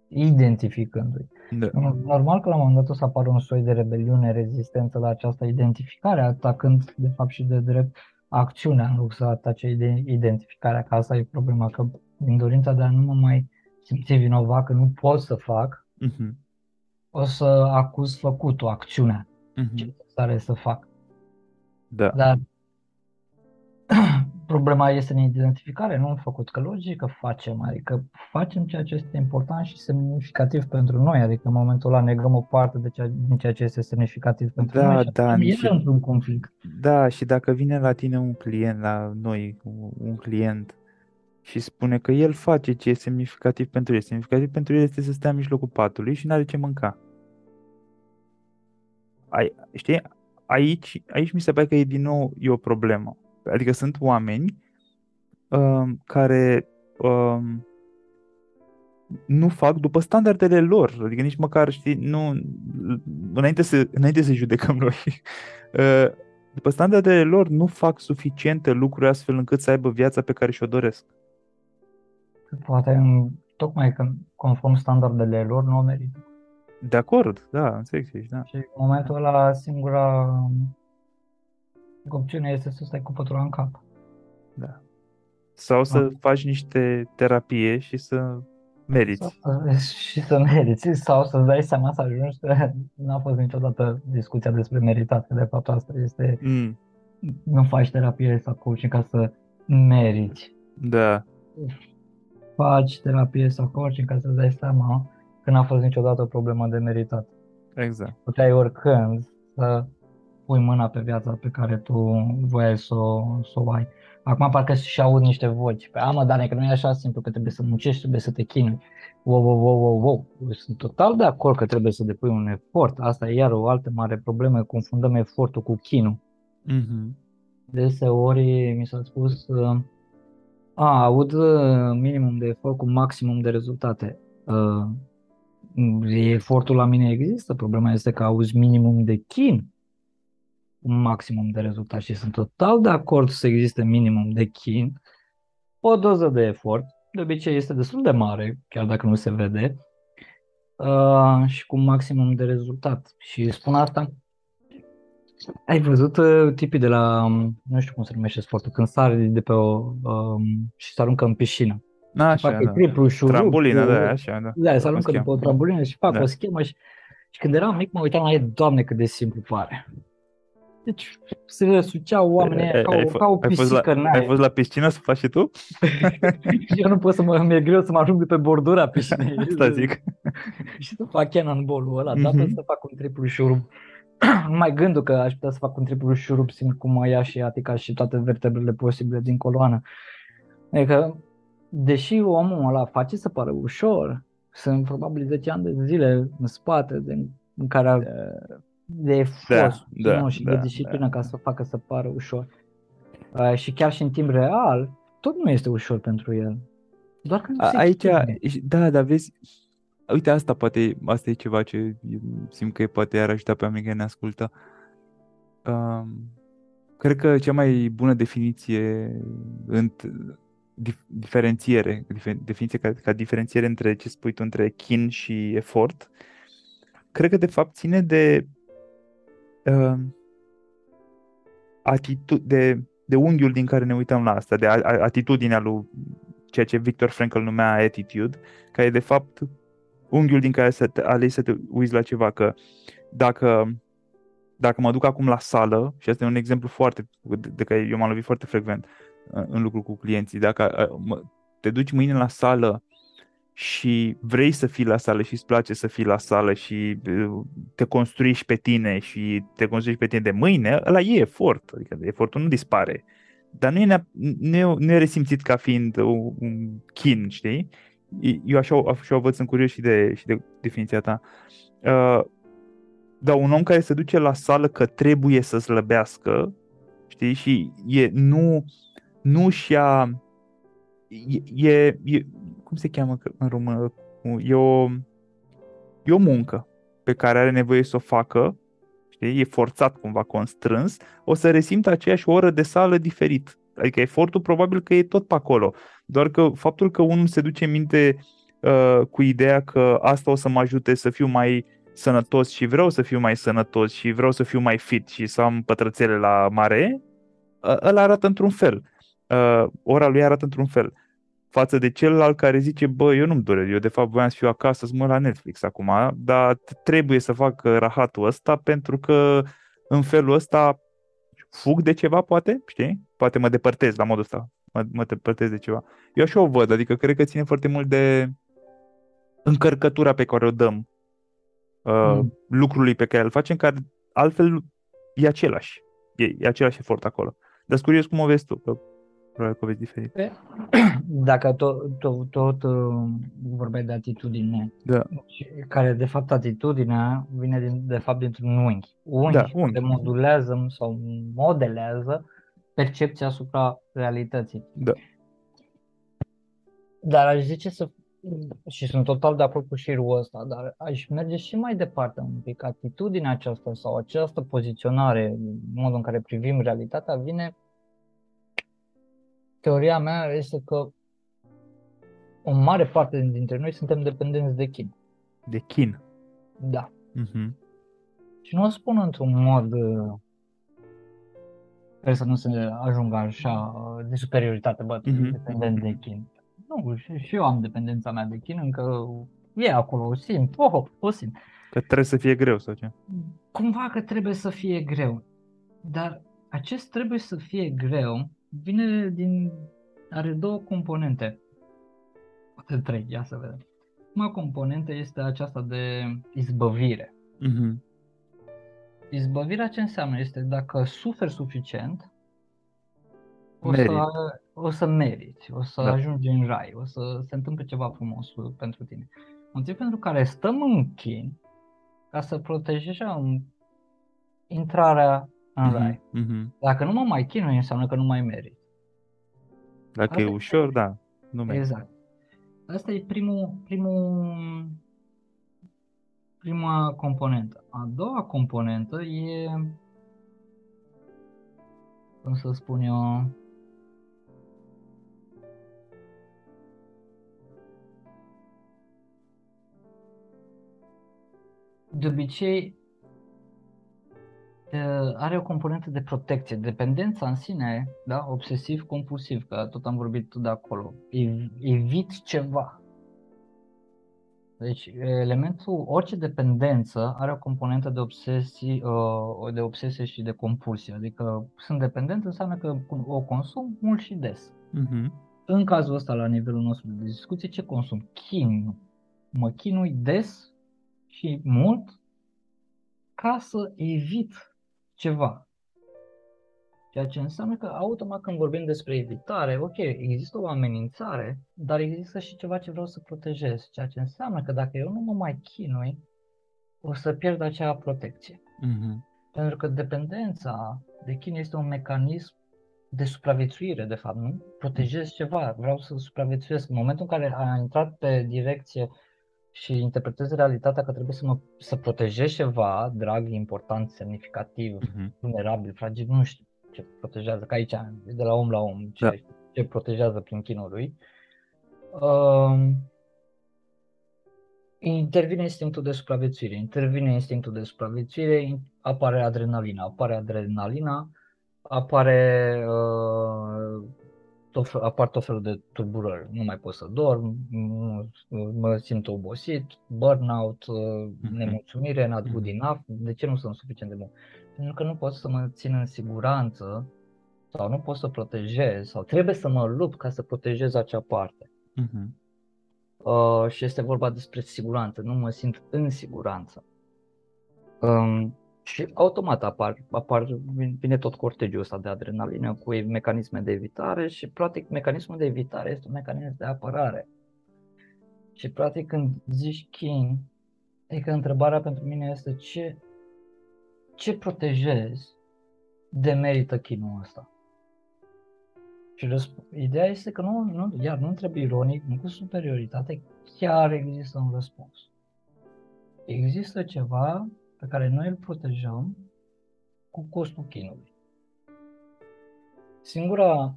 identificându-i. Da. Normal că la un moment dat o să apară un soi de rebeliune, rezistență la această identificare, atacând de fapt și de drept acțiunea în loc să atace ide- identificarea, că asta e problema, că din dorința de a nu mă mai simți vinovat că nu pot să fac, Mhm. O să acuz făcut-o, acțiunea, ce Mhm. stare să fac. Da. Dar problema este în identificare, nu în făcut, că logică facem, adică facem ceea ce este important și semnificativ pentru noi, adică în momentul ăla negăm o parte de ceea, din ceea ce este semnificativ pentru Da, noi și da, atunci și- e într-un conflict. Da, și dacă vine la tine un client, la noi, un- un client, și spune că el face ce e semnificativ pentru el. Semnificativ pentru el este să stea în mijlocul patului și nu are ce mânca. Ai, știi? Aici, aici mi se pare că e din nou e o problemă. Adică sunt oameni um, care um, nu fac după standardele lor. Adică nici măcar, știi, nu, înainte să, înainte să judecăm noi, uh, după standardele lor nu fac suficiente lucruri astfel încât să aibă viața pe care și-o doresc. Poate în- tocmai când conform standardele lor nu o merită. De acord, da, înțeleg ce ești, da. Și în momentul ăla singura opțiune este să stai cu pătura în cap. da. Sau să faci niște terapie și să meriți. Sau să- și să meriți sau să-ți dai seama să ajungi să... N-a fost niciodată discuția despre meritate, de fapt asta este Mm, nu faci terapie sau coaching ca să meriți. da, Faci terapie sau coaching ca să-ți dai seama că n-a fost niciodată o problemă de meritat. exact. Puteai oricând să pui mâna pe viața pe care tu voiai să o, să o ai. Acum parcă și aud niște voci. Pe amă, dar că nu e așa simplu, că trebuie să muncești, trebuie să te chinui. Wow, wow, wow, wow, wow. Eu sunt total de acord că trebuie să depui un efort. Asta e iar o altă mare problemă, confundăm efortul cu chinul. Mhm. Deseori mi s-a spus, uh, a, aud uh, minimum de efort cu maximum de rezultate. Uh, Efortul la mine există, problema este că auzi minimum de chin cu maximum de rezultat și sunt total de acord să existe minimum de chin, o doză de efort, de obicei este destul de mare, chiar dacă nu se vede, uh, și cu maximum de rezultat. Și spun asta ai văzut uh, tipii de la, um, nu știu cum se numește sportul, când sari de pe o, um, și se aruncă în piscină. Așa, fac da. triplu șurup. Trambulină, cu- da, așa, da. Da, se O aruncă schemă. după o trambulină și fac Da. o schemă și, și când eram mic mă uitam la ei, doamne cât de simplu pare. Deci se răsuceau oamenii aia ca, Ai- ai o, fo- ca o ai fost la- pisică în Ai aer. fost la piscină să faci și tu? Și eu nu pot să mă, mi-e greu să mă ajung de pe bordura piscinei. Asta zic. și să fac cannonball-ul ăla, dar Mhm. pot să fac un triplu șurup. Numai gândul că aș putea să fac un triplu șurup simt cum mă ia și atica și toate vertebrele posibile din coloană. Adică, deși omul ăla face să pară ușor, sunt probabil 10 ani de zile în spate de, în care a- de efort da, nu, și da, de disciplină ca să facă să pară ușor. Uh, și chiar și în timp real, tot nu este ușor pentru el. Doar că nu A- se Aici, exprime. da, dar vezi, uite asta poate, asta e ceva ce eu simt că poate ar ajuta pe oamenii care ne ascultă. Um, cred că cea mai bună definiție, înt, dif, diferențiere, difer, definiție ca, ca diferențiere între ce spui tu, între chin și efort, cred că de fapt ține de um, atitu- de, de unghiul din care ne uităm la asta, de a, a, atitudinea lui ceea ce Victor Frankl numea attitude, care e de fapt unghiul din care să te, alegi să te uiți la ceva, că dacă, dacă mă duc acum la sală, și asta e un exemplu foarte, de, de care eu m-am lovit foarte frecvent uh, în lucru cu clienții, dacă uh, mă, te duci mâine la sală și vrei să fii la sală și îți place să fii la sală și uh, te construiești pe tine și te construiești pe tine de mâine, ăla e efort, adică efortul nu dispare. Dar nu e, nea- nu e, nu e resimțit ca fiind un, un chin, știi? Eu așa, așa o văd, sunt curios și de, și de definiția ta. Uh, dar un om care se duce la sală că trebuie să slăbească, știi, și e, nu, nu și-a, e, e, e, cum se cheamă în română? E o, e o muncă pe care are nevoie să o facă, știi, e forțat cumva, constrâns, o să resimtă aceeași oră de sală diferit. Adică efortul probabil că e tot pe acolo. Doar că faptul că unul se duce în minte uh, cu ideea că asta o să mă ajute să fiu mai sănătos și vreau să fiu mai sănătos și vreau să fiu mai fit și să am pătrățele la mare, ăla arată într-un fel. Uh, ora lui arată într-un fel. Față de celălalt care zice, bă, eu nu-mi doresc, eu de fapt voiam să fiu acasă să mă la Netflix acum, dar trebuie să fac rahatul ăsta pentru că în felul ăsta fug de ceva, poate, știi? Poate mă depărtez la modul ăsta, mă, mă depărtez de ceva. Eu așa o văd, adică cred că ține foarte mult de încărcătura pe care o dăm uh, mm. lucrului pe care îl facem, care altfel e același. E, e același efort acolo. Dar curios cum o vezi tu, că probabil că o vezi diferit. Dacă tot, tot, tot uh, vorbeai de atitudine, da. care de fapt atitudinea vine din, de fapt dintr-un unghi. Unghi da, unghi. care modulează sau modelează percepția asupra realității. Da. Dar aș zice să și sunt total de acord cu șirul ăsta, dar aș merge și mai departe un pic. Atitudinea aceasta sau această poziționare, modul în care privim realitatea, vine. Teoria mea este că o mare parte dintre noi suntem dependenți de chin. De chin? Da. Uh-huh. Și nu o spun într-un mod Sper să nu se ajungă așa de superioritate, bă, uh-huh. dependent de chin. Nu, și, și eu am dependența mea de chin, încă e acolo, o simt, oh, o simt. Că trebuie să fie greu sau ce? Cumva că trebuie să fie greu. Dar acest trebuie să fie greu vine din... are două componente. Poate trei, ia să vedem. Prima componentă este aceasta de izbăvire. Uh-huh. Izbăvirea ce înseamnă? Este dacă suferi suficient, o să, o să meriți, o să da. ajungi în rai, o să se întâmple ceva frumos pentru tine. Motiv pentru care stăm în chin ca să protejăm intrarea în mm-hmm, rai. Mm-hmm. Dacă nu mă mai chinui, înseamnă că nu mai merit. Dacă Asta e ușor, da, nu merit. Exact. Asta e primul, primul, prima componentă. A doua componentă e, cum să spun eu, de obicei are o componentă de protecție. Dependența în sine, da, obsesiv-compulsiv, că tot am vorbit de acolo, evit ceva. Deci elementul, orice dependență are o componentă de obsesie, de obsesie și de compulsie. Adică sunt dependent înseamnă că o consum mult și des. Uh-huh. În cazul ăsta, la nivelul nostru de discuție, ce consum? Chin. Mă chinui des și mult ca să evit ceva. Ceea ce înseamnă că automat când vorbim despre evitare, ok, există o amenințare, dar există și ceva ce vreau să protejez. Ceea ce înseamnă că dacă eu nu mă mai chinui, o să pierd acea protecție. Mm-hmm. Pentru că dependența de chin este un mecanism de supraviețuire, de fapt, nu? Protejez ceva, vreau să supraviețuiesc. În momentul în care a intrat pe direcție și interpretez realitatea că trebuie să mă să protejez ceva drag, important, semnificativ, uh-huh. vulnerabil, fragil, nu știu ce protejează, că aici de la om la om, ce, da. ce protejează prin chinul lui. Uh, intervine instinctul de supraviețuire. Intervine instinctul de supraviețuire, apare adrenalina. Apare adrenalina, apare uh, tot, apar tot felul de tulburări. Nu mai pot să dorm, mă simt obosit, burnout, uh-huh. nemulțumire, not good mhm. enough. De ce nu sunt suficient de bun? Pentru că nu pot să mă țin în siguranță sau nu pot să protejez sau trebuie să mă lupt ca să protejez acea parte. Uh-huh. Uh, și este vorba despre siguranță, nu mă simt în siguranță. Um, și automat apar, apar, vine tot cortegiul ăsta de adrenalină cu mecanisme de evitare și practic mecanismul de evitare este un mecanism de apărare. Și practic când zici chin, adică întrebarea pentru mine este ce, ce protejezi de merită chinul ăsta? Și răsp- ideea este că nu, nu, iar nu trebuie ironic, nu cu superioritate, chiar există un răspuns. Există ceva pe care noi îl protejăm cu costul chinului. Singura,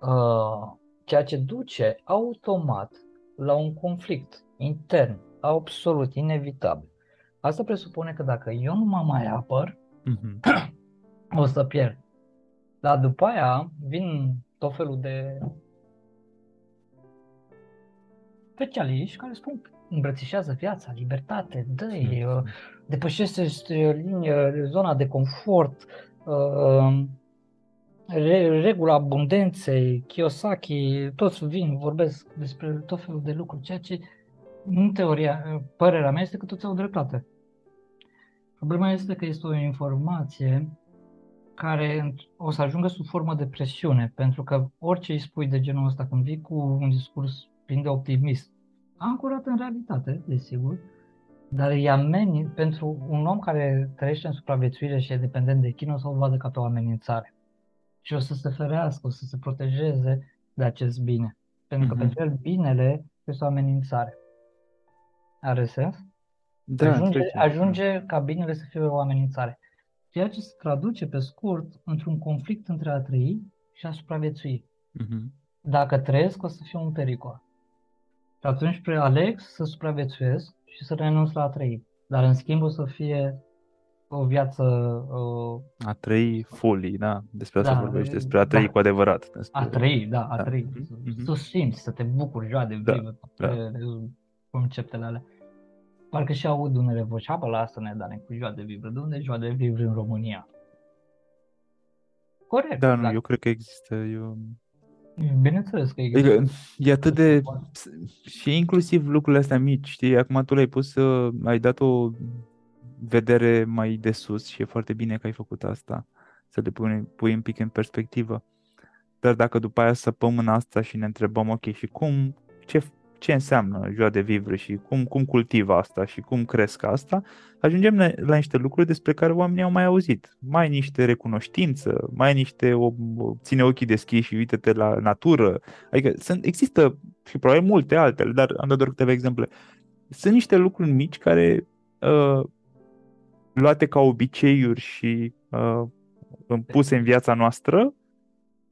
uh, ceea ce duce automat la un conflict intern, absolut inevitabil. Asta presupune că dacă eu nu mă mai apăr, mm-hmm. o să pierd. Dar după aia vin tot felul de specialiști care spun îmbrățișează viața, libertate, dă-i, uh, depășește linia, zona de confort, uh, regula abundenței, Kiyosaki, toți vin, vorbesc despre tot felul de lucruri, ceea ce în teoria, părerea mea este că toți au dreptate. Problema este că este o informație care o să ajungă sub formă de presiune, pentru că orice îi spui de genul ăsta, când vii cu un discurs plin de optimist, ancorat în realitate, desigur, dar îi ameni pentru un om care trăiește în supraviețuire și e dependent de chin, o să o vadă ca pe o amenințare. Și o să se ferească, o să se protejeze de acest bine. Pentru că mm-hmm. pentru el binele este o amenințare. Are sens? Da, ajunge, ajunge ca binele să fie o amenințare. Ceea ce se traduce pe scurt într-un conflict între a trăi și a supraviețui. Mm-hmm. Dacă trăiesc, o să fie un pericol. Și atunci prealeg să supraviețuiesc și să renunț la a trăi. Dar în schimb o să fie o viață... Uh... A trăi fully, da. Despre asta da, vorbești, despre a trăi da. cu adevărat. Despre... A trăi, da, a da. trăi. Mm-hmm. Să simți, să te bucuri, joa de da, vreme, da. conceptele alea. Parcă și aud unele voci, apă, lasă-ne, dar cu joa de vibră. De unde joa de vibră în România? Corect. Da, nu, eu cred că există. Eu... Bineînțeles că există. Adică, e atât de... Și inclusiv lucrurile astea mici, știi? Acum tu le-ai pus, ai dat o vedere mai de sus și e foarte bine că ai făcut asta. Să le pui, pui un pic în perspectivă. Dar dacă după aia săpăm în asta și ne întrebăm, ok, și cum, ce, ce înseamnă joa de vivre și cum, cum cultivă asta și cum cresc asta, ajungem la, la niște lucruri despre care oamenii au mai auzit. Mai niște recunoștință, mai niște o, o, ține ochii deschiși și uite-te la natură. Adică sunt, există și probabil multe altele, dar am dat doar câteva exemple. Sunt niște lucruri mici care uh, luate ca obiceiuri și uh, puse în viața noastră,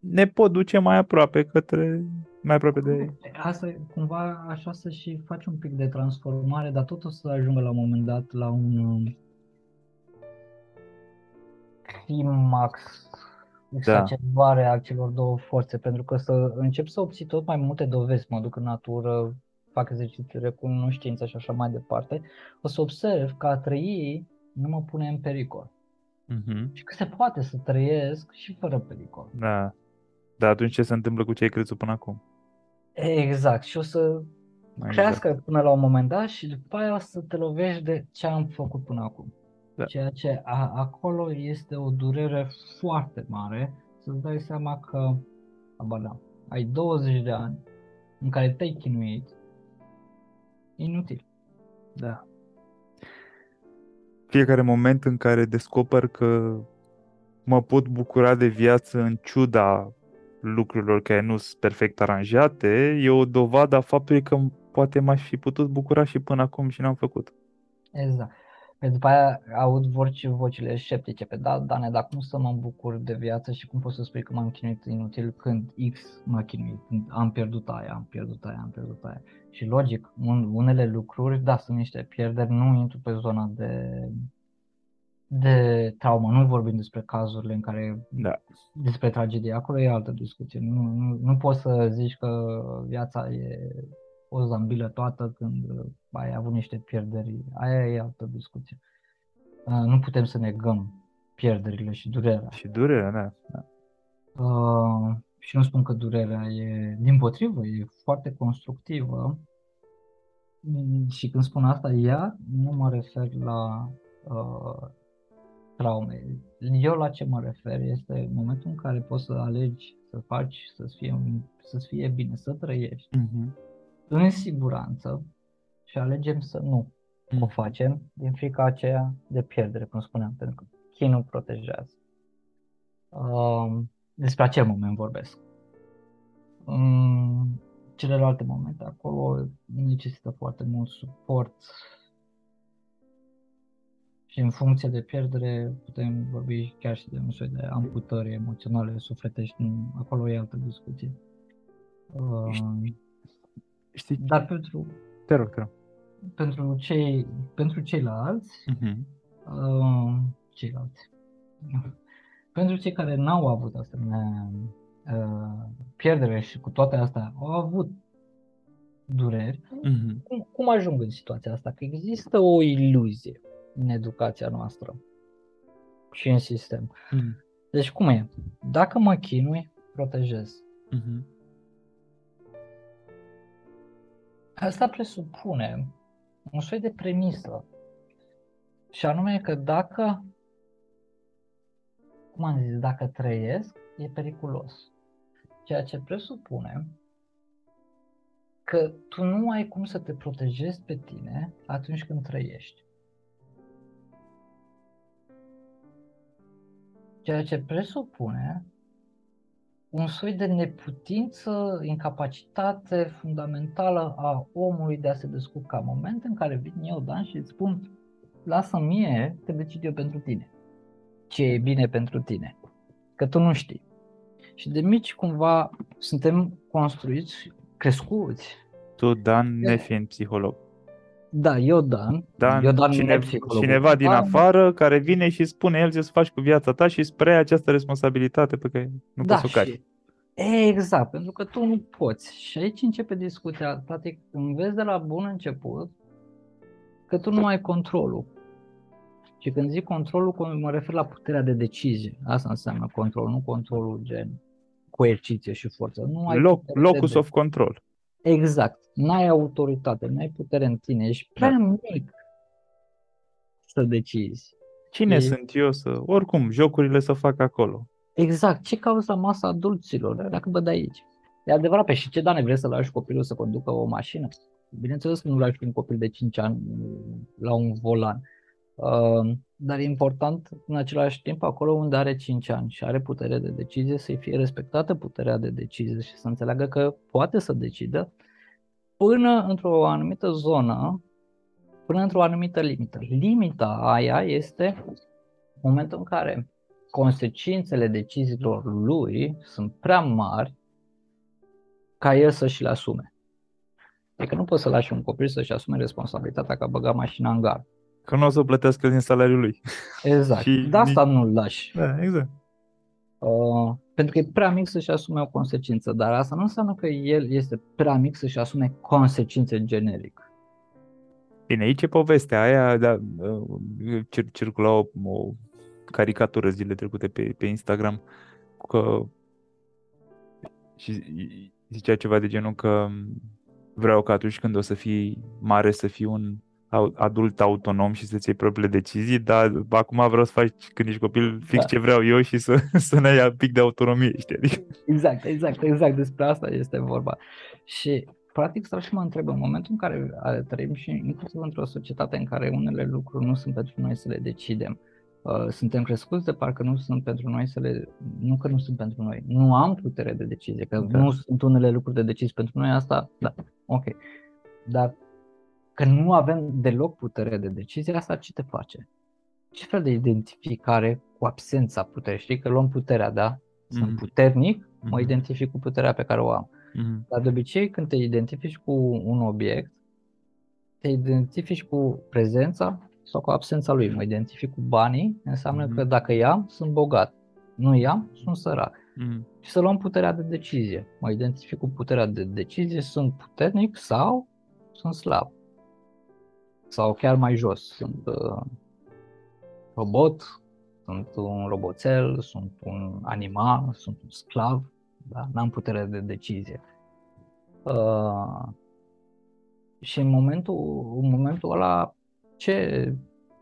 ne pot duce mai aproape către mai aproape de Asta cumva așa să și faci un pic de transformare, dar tot o să ajungă la un moment dat la un um, climax exacerbare da. a celor două forțe, pentru că să încep să obții tot mai multe dovezi, mă duc în natură, fac exerciții, recunoștință și așa mai departe, o să observ că a trăi nu mă pune în pericol. Mm-hmm. Și că se poate să trăiesc și fără pericol. Da. Dar atunci ce se întâmplă cu ce ai crezut până acum? Exact. Și o să mai crească exact. până la un moment dat și după aia o să te lovești de ce am făcut până acum. Da. Ceea ce a, acolo este o durere foarte mare să-ți dai seama că da, ai 20 de ani în care te-ai chinuit inutil. Da fiecare moment în care descoper că mă pot bucura de viață în ciuda lucrurilor care nu sunt perfect aranjate, e o dovadă a faptului că poate m-aș fi putut bucura și până acum și n-am făcut. Exact. Pe după aia aud voci, vocile sceptice, pe da, Dane, dar cum să mă bucur de viață și cum poți să spui că m-am chinuit inutil când X m-a chinuit, când am pierdut aia, am pierdut aia, am pierdut aia. Și logic, un, unele lucruri, da, sunt niște pierderi, nu intru pe zona de, de traumă, nu vorbim despre cazurile în care, da. despre tragedie, acolo e altă discuție. Nu, nu, nu poți să zici că viața e o zambilă toată când ai avut niște pierderi, aia e altă discuție. Nu putem să negăm pierderile și durerea. Și durerea, da. da. Uh, și nu spun că durerea e, din potrivă, e foarte constructivă. Și când spun asta, ea, nu mă refer la uh, traume. Eu la ce mă refer este momentul în care poți să alegi să faci să-ți fie, să fie bine, să trăiești. Uh-huh în siguranță, și alegem să nu o facem din frica aceea de pierdere, cum spuneam, pentru că chinul protejează. Uh, despre acel moment vorbesc. Um, celelalte momente acolo necesită foarte mult suport și în funcție de pierdere putem vorbi chiar și de un soi de amputări emoționale, sufletești, acolo e altă discuție. Uh, Știi? Dar pentru, te rog, te rog. pentru, cei, pentru ceilalți, uh-huh. uh, ceilalți, pentru cei care n-au avut asemenea uh, pierdere și cu toate astea au avut dureri, uh-huh. cum, cum ajung în situația asta? Că există o iluzie în educația noastră și în sistem. Uh-huh. Deci cum e? Dacă mă chinui, protejez. Uh-huh. Asta presupune un soi de premisă. Și anume că dacă, cum am zis, dacă trăiesc, e periculos. Ceea ce presupune că tu nu ai cum să te protejezi pe tine atunci când trăiești. Ceea ce presupune un soi de neputință, incapacitate fundamentală a omului de a se descurca. Moment în care vin eu, Dan, și îți spun, lasă mie, te decid eu pentru tine. Ce e bine pentru tine. Că tu nu știi. Și de mici cumva suntem construiți, crescuți. Tu, Dan, nefiind psiholog. Da, eu Dan. Dan, eu Dan cine, cineva din afară care vine și spune el ce să faci cu viața ta și spre această responsabilitate pe care nu da, poți să o cari. Exact, pentru că tu nu poți. Și aici începe discuția. Tati, înveți de la bun început că tu nu ai controlul. Și când zic controlul, mă refer la puterea de decizie. Asta înseamnă control, nu controlul gen coerciție și forță. Nu ai Loc, locus de... of control. Exact. N-ai autoritate, n-ai putere în tine, ești prea da. mic să decizi. Cine e... sunt eu să... Oricum, jocurile să fac acolo. Exact. Ce cauza masa adulților? Dacă văd aici. E adevărat, pe și ce dane vrei să lași copilul să conducă o mașină? Bineînțeles că nu lași un copil de 5 ani la un volan. Uh, dar e important în același timp acolo unde are 5 ani și are putere de decizie să-i fie respectată puterea de decizie și să înțeleagă că poate să decidă până într-o anumită zonă, până într-o anumită limită. Limita aia este momentul în care consecințele deciziilor lui sunt prea mari ca el să și le asume. Adică nu poți să lași un copil să-și asume responsabilitatea că a băgat mașina în gar. Că nu o să plătească din salariul lui. Exact. și de asta nici... nu-l lași. Da, exact. Uh, pentru că e prea mic să-și asume o consecință, dar asta nu înseamnă că el este prea mic să-și asume consecințe generic. Bine, aici e povestea aia, da, uh, cir- circula o, o caricatură zile trecute pe, pe Instagram că și zicea ceva de genul că vreau că atunci când o să fii mare să fii un adult autonom și să-ți iei propriile decizii, dar acum vreau să faci când ești copil fix da. ce vreau eu și să, să ne ai un pic de autonomie, știi? Adică... Exact, exact, exact, despre asta este vorba. Și practic stau și mă întreb în momentul în care trăim și inclusiv într-o societate în care unele lucruri nu sunt pentru noi să le decidem, Uh, suntem crescuți de parcă nu sunt pentru noi să le, nu că nu sunt pentru noi, nu am putere de decizie, că da. nu sunt unele lucruri de decizie pentru noi, asta, da, ok. Dar că nu avem deloc putere de decizie, asta ce te face? Ce fel de identificare cu absența puterii? Știi că luăm puterea, da? Sunt mm-hmm. puternic, mă mm-hmm. identific cu puterea pe care o am. Mm-hmm. Dar de obicei când te identifici cu un obiect, te identifici cu prezența sau cu absența lui. Mă identific cu banii, înseamnă mm-hmm. că dacă i-am, sunt bogat. Nu i-am, sunt sărac. Mm-hmm. Și să luăm puterea de decizie. Mă identific cu puterea de decizie, sunt puternic sau sunt slab. Sau chiar mai jos, sunt uh, robot, sunt un roboțel, sunt un animal, sunt un sclav, da? n-am putere de decizie. Uh, și în momentul, în momentul ăla ce,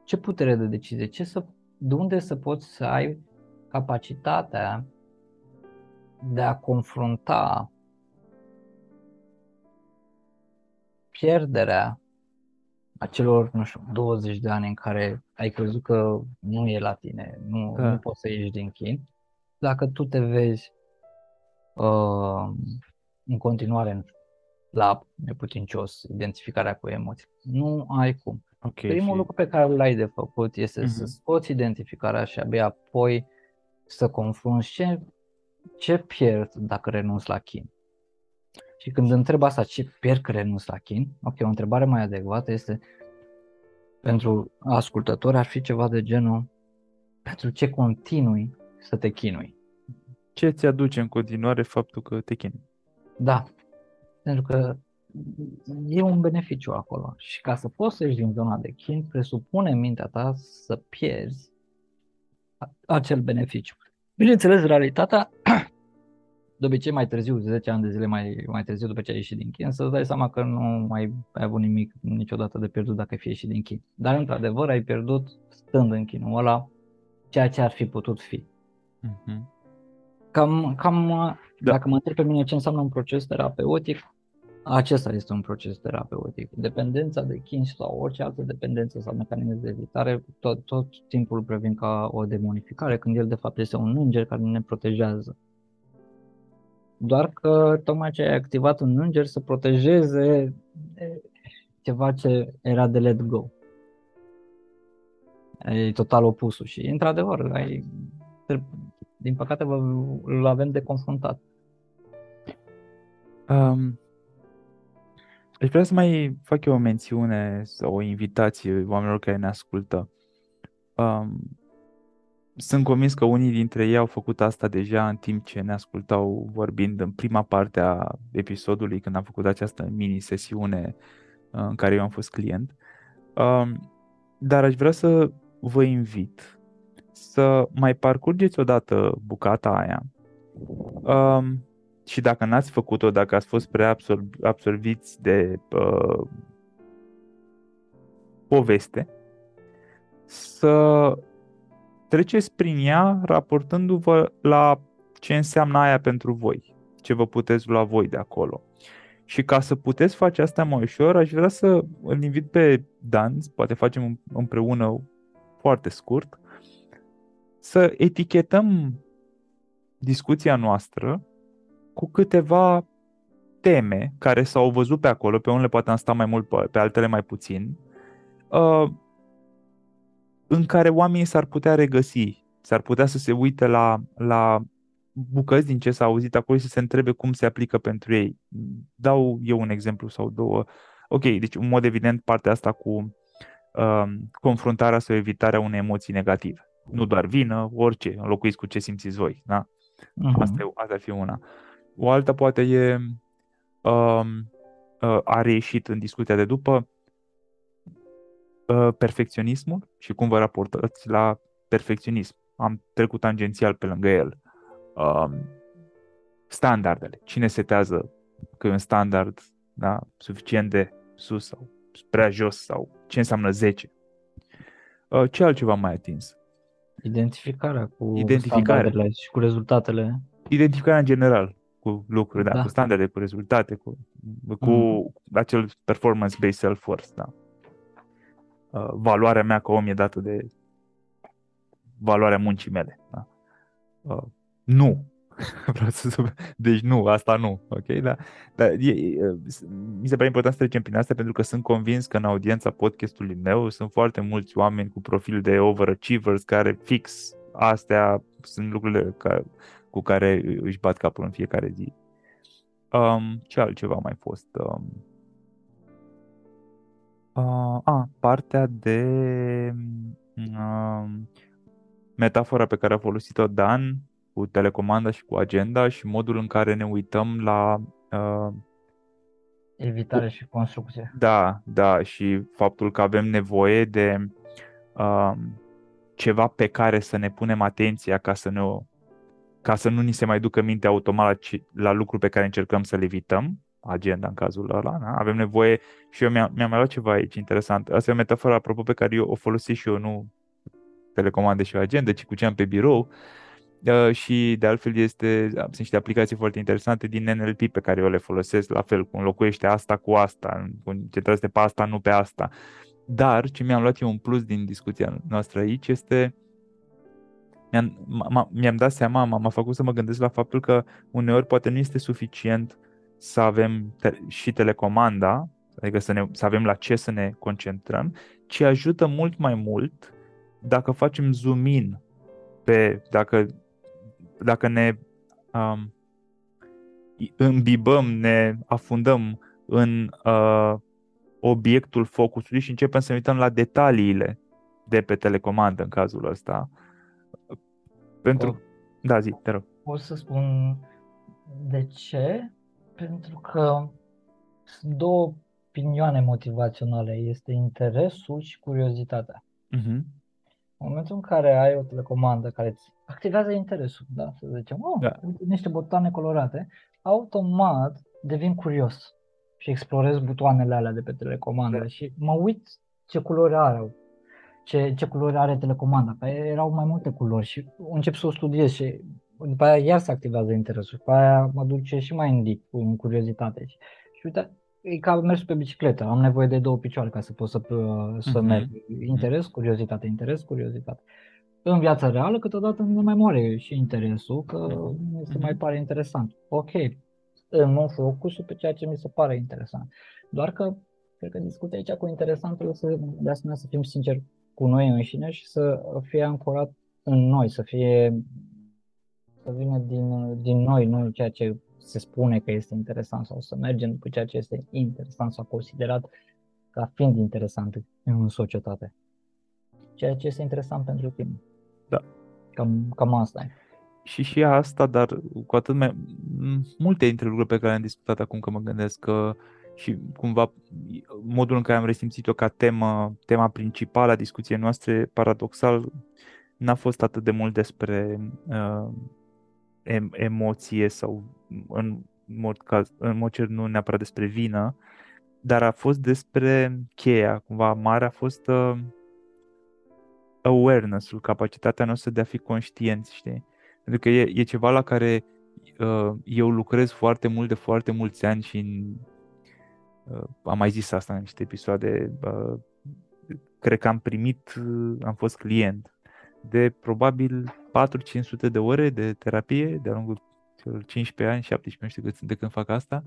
ce putere de decizie, ce să, de unde să poți să ai capacitatea de a confrunta pierderea acelor, nu știu, 20 de ani în care ai crezut că nu e la tine, nu, Da. nu poți să ieși din chin, dacă tu te vezi uh, în continuare în- la neputincios identificarea cu emoții, nu ai cum. Ok. Primul și... lucru pe care l-ai de făcut este să Mhm. scoți identificarea și abia apoi să confrunți ce, ce pierd dacă renunț la chin. Și când întreb asta, ce pierd că renunț la chin, ok, o întrebare mai adecvată este pentru ascultători ar fi ceva de genul pentru ce continui să te chinui. Ce ți aduce în continuare faptul că te chinui? Da, pentru că e un beneficiu acolo și ca să poți să ieși din zona de chin, presupune în mintea ta să pierzi a- acel beneficiu. Bineînțeles, realitatea, de obicei mai târziu, 10 ani de zile mai, mai târziu după ce ai ieșit din chin, să-ți dai seama că nu mai ai avut nimic niciodată de pierdut dacă ai fi ieșit din chin. Dar, într-adevăr, ai pierdut stând în chinul ăla ceea ce ar fi putut fi. Mhm. Cam, cam Da. dacă mă întreb pe mine ce înseamnă un proces terapeutic, acesta este un proces terapeutic. Dependența de chin sau orice altă dependență sau mecanism de evitare, tot, tot timpul previn ca o demonificare, când el de fapt este un înger care ne protejează. Doar că tocmai ce ai activat un înger să protejeze e, ceva ce era de let go. E total opusul și într-adevăr, ai, din păcate vă- îl avem de confruntat. Um, aș vrea să mai fac eu o mențiune sau o invitație oamenilor care ne ascultă. Um, sunt convins că unii dintre ei au făcut asta deja în timp ce ne ascultau vorbind în prima parte a episodului, când am făcut această mini-sesiune uh, în care eu am fost client. Um, dar aș vrea să vă invit să mai parcurgeți odată bucata aia um, și dacă n-ați făcut-o, dacă ați fost prea absorb- absorbiți de uh, poveste, să treceți prin ea raportându-vă la ce înseamnă aia pentru voi, ce vă puteți lua voi de acolo. Și ca să puteți face asta mai ușor, aș vrea să îl invit pe Dan, poate facem împreună foarte scurt, să etichetăm discuția noastră cu câteva teme care s-au văzut pe acolo, pe unele poate am stat mai mult, pe, pe altele mai puțin, uh, în care oamenii s-ar putea regăsi, s-ar putea să se uite la, la bucăți din ce s-a auzit acolo și să se întrebe cum se aplică pentru ei. Dau eu un exemplu sau două. Ok, deci în mod evident partea asta cu uh, confruntarea sau evitarea unei emoții negative. Nu doar vină, orice, înlocuiți cu ce simțiți voi. Da? Mhm. Asta, e, asta ar fi una. O altă poate e, um, uh, a reieșit în discuția de după, uh, perfecționismul și cum vă raportați la perfecționism. Am trecut tangențial pe lângă el. Um, standardele. Cine setează că e un standard da, suficient de sus sau prea jos sau ce înseamnă 10. Uh, ce altceva mai atins? Identificarea cu Identificare. standardele și cu rezultatele. identificarea în general cu lucruri, da, Da. cu standarde, cu rezultate, cu, cu Mhm. acel performance-based self-worth, da. Uh, valoarea mea ca om e dată de valoarea muncii mele, da. Uh, nu. Vreau să sub... Deci nu, asta nu, ok? Da? Dar e, e, mi se pare important să trecem prin asta pentru că sunt convins că în audiența podcastului meu sunt foarte mulți oameni cu profil de overachievers care fix astea sunt lucrurile ca, cu care își bat capul în fiecare zi. Um, ce altceva a mai fost? Um, uh, a, partea de um, metafora pe care a folosit-o Dan cu telecomanda și cu agenda și modul în care ne uităm la uh, Evitare și construcție. da, da, și faptul că avem nevoie de um, ceva pe care să ne punem atenția ca să, ne, ca să nu ni se mai ducă mintea automat la, ce- la lucruri pe care încercăm să le evităm, agenda în cazul ăla, da? avem nevoie și eu mi-am, mi-am mai luat ceva aici interesant. Asta e o metaforă, apropo, pe care eu o folosesc și eu, nu telecomande și o agenda, ci cu ce am pe birou. Uh, și de altfel este, sunt niște aplicații foarte interesante din NLP pe care eu le folosesc, la fel, cum înlocuiește asta cu asta, concentrează pe asta, nu pe asta. Dar ce mi-am luat eu un plus din discuția noastră aici este mi-am, mi-am dat seama, m-a făcut să mă gândesc la faptul că uneori poate nu este suficient să avem te- și telecomanda, adică să, ne, să avem la ce să ne concentrăm, ci ajută mult mai mult dacă facem zoom in pe, dacă, dacă ne um, îmbibăm, ne afundăm în uh, obiectul focusului și începem să ne uităm la detaliile de pe telecomandă în cazul ăsta. Pentru... O, da, zi, te rog. Pot să spun de ce? Pentru că sunt două opinioane motivaționale. Este interesul și curiozitatea. Uh-huh. În momentul în care ai o telecomandă care îți activează interesul, da, să zicem, oh, da. niște butoane colorate, automat devin curios și explorez butoanele alea de pe telecomandă da. și mă uit ce culori are, ce, ce culori are telecomanda. Pe erau mai multe culori și încep să o studiez și după aia iar se activează interesul. După aia mă duce și mai în deep, în curiozitate. Și, și uite, e ca mers pe bicicletă. Am nevoie de două picioare ca să pot să, să uh-huh. merg. Interes, curiozitate, interes, curiozitate. În viața reală, câteodată nu mai moare și interesul, că uh-huh. se mai pare interesant. Ok, îmi focusul pe ceea ce mi se pare interesant. Doar că, cred că discut aici cu interesantul să, de asemenea, să fim sinceri cu noi înșine și să fie ancorat în noi, să fie să vină din, din noi, nu ceea ce se spune că este interesant sau să mergem după ceea ce este interesant sau considerat ca fiind interesant în societate. Ceea ce este interesant pentru tine. Da. Cam, cam asta e. Și și asta, dar cu atât mai multe dintre lucrurile pe care am discutat acum că mă gândesc că și cumva modul în care am resimțit-o ca temă, tema principală a discuției noastre, paradoxal, n-a fost atât de mult despre uh, emoție sau în mod, caz, în mod cer nu neapărat despre vină, dar a fost despre cheia, cumva mare a fost uh, awareness-ul, capacitatea noastră de a fi conștienți, știi? Pentru că e, e ceva la care uh, eu lucrez foarte mult de foarte mulți ani și în, uh, am mai zis asta în niște episoade, uh, cred că am primit, uh, am fost client de probabil 4-500 de ore de terapie de-a lungul celor 15 ani, 17, nu știu cât de când fac asta.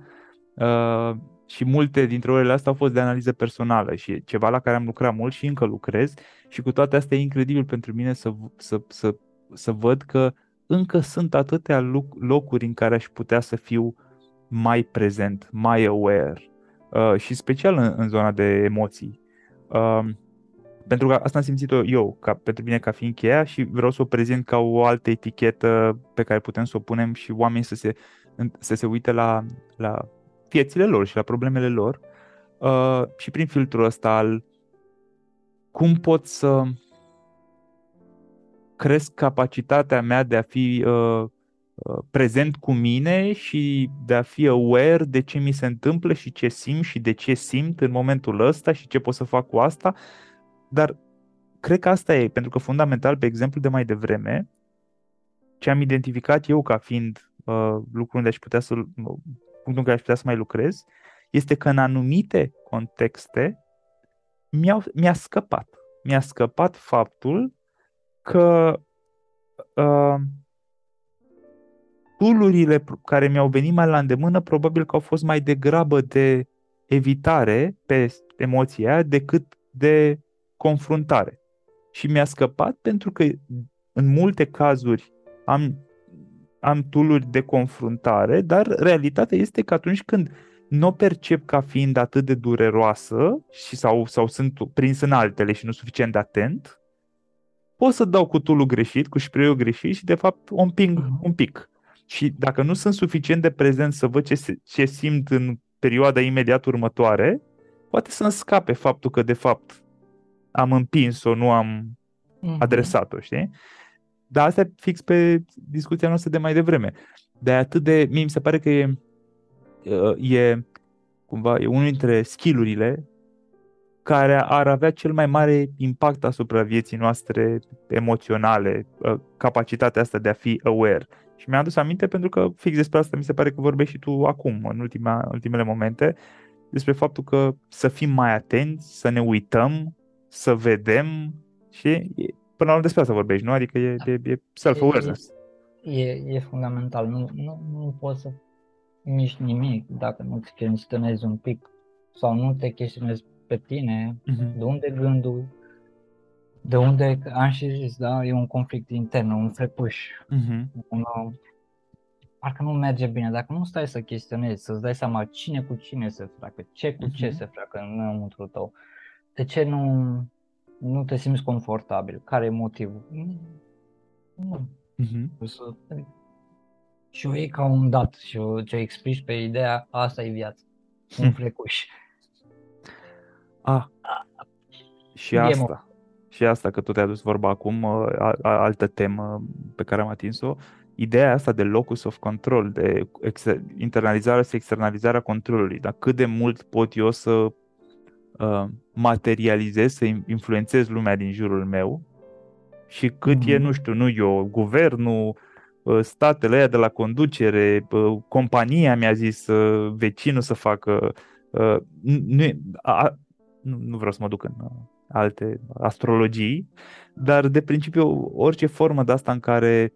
Uh, și multe dintre orele astea au fost de analiză personală și ceva la care am lucrat mult și încă lucrez și cu toate astea e incredibil pentru mine să, să, să, să văd că încă sunt atâtea locuri în care aș putea să fiu mai prezent, mai aware uh, și special în, în zona de emoții. Uh, pentru că asta am simțit eu, ca, pentru mine ca fiind cheia și vreau să o prezint ca o altă etichetă pe care putem să o punem și oamenii să se, să se uite la, la viețile lor și la problemele lor. Uh, și prin filtrul ăsta al cum pot să cresc capacitatea mea de a fi uh, uh, prezent cu mine și de a fi aware de ce mi se întâmplă și ce simt și de ce simt în momentul ăsta și ce pot să fac cu asta dar cred că asta e, pentru că fundamental, pe exemplu de mai devreme, ce am identificat eu ca fiind uh, lucrul unde aș putea să, uh, punctul în care aș putea să mai lucrez, este că în anumite contexte mi-a, mi-a scăpat. Mi-a scăpat faptul că uh, tulurile care mi-au venit mai la îndemână probabil că au fost mai degrabă de evitare pe emoția decât de confruntare. Și mi-a scăpat pentru că în multe cazuri am, am tooluri de confruntare, dar realitatea este că atunci când nu o percep ca fiind atât de dureroasă și sau, sau sunt prins în altele și nu suficient de atent, pot să dau cu tool greșit, cu spray greșit și de fapt o împing uh-huh. un pic. Și dacă nu sunt suficient de prezent să văd ce, ce simt în perioada imediat următoare, poate să-mi scape faptul că de fapt am împins-o, nu am uh-huh. adresat-o, știi? Dar asta e fix pe discuția noastră de mai devreme. De atât de, mie mi se pare că e, uh, e cumva, e unul dintre skillurile care ar avea cel mai mare impact asupra vieții noastre emoționale, uh, capacitatea asta de a fi aware. Și mi-am adus aminte pentru că fix despre asta mi se pare că vorbești și tu acum, în ultima, ultimele momente, despre faptul că să fim mai atenți, să ne uităm, să vedem și e, până la urmă despre asta vorbești, nu? Adică e, e, e self-awareness. E, e fundamental. Nu, nu, nu poți să miști nimic dacă nu ți chestionezi un pic sau nu te chestionezi pe tine, uh-huh. de unde gândul, de unde, am și zis, da, e un conflict intern, un frepuș, uh-huh. un, parcă nu merge bine. Dacă nu stai să chestionezi, să-ți dai seama cine cu cine se freacă, ce cu uh-huh. ce se freacă în înăuntru tău, de ce nu, nu te simți confortabil, care e motivul? Nu. Uh-huh. Să, și o iei ca un dat și o ce explici pe ideea, asta e viața, un frecuș. Ah, și asta. Și asta, că tu te-ai adus vorba acum, a, a, altă temă pe care am atins-o, ideea asta de locus of control, de exer- internalizarea și externalizarea controlului, dar cât de mult pot eu să uh, materializez, să influențez lumea din jurul meu și cât mm-hmm. e, mhm. nu știu, nu eu, guvernul, uh, statele aia de la conducere, uh, compania mi-a zis uh, vecinul să facă, nu, a, nu, nu vreau să mă duc în alte astrologii, dar de principiu orice formă de asta în care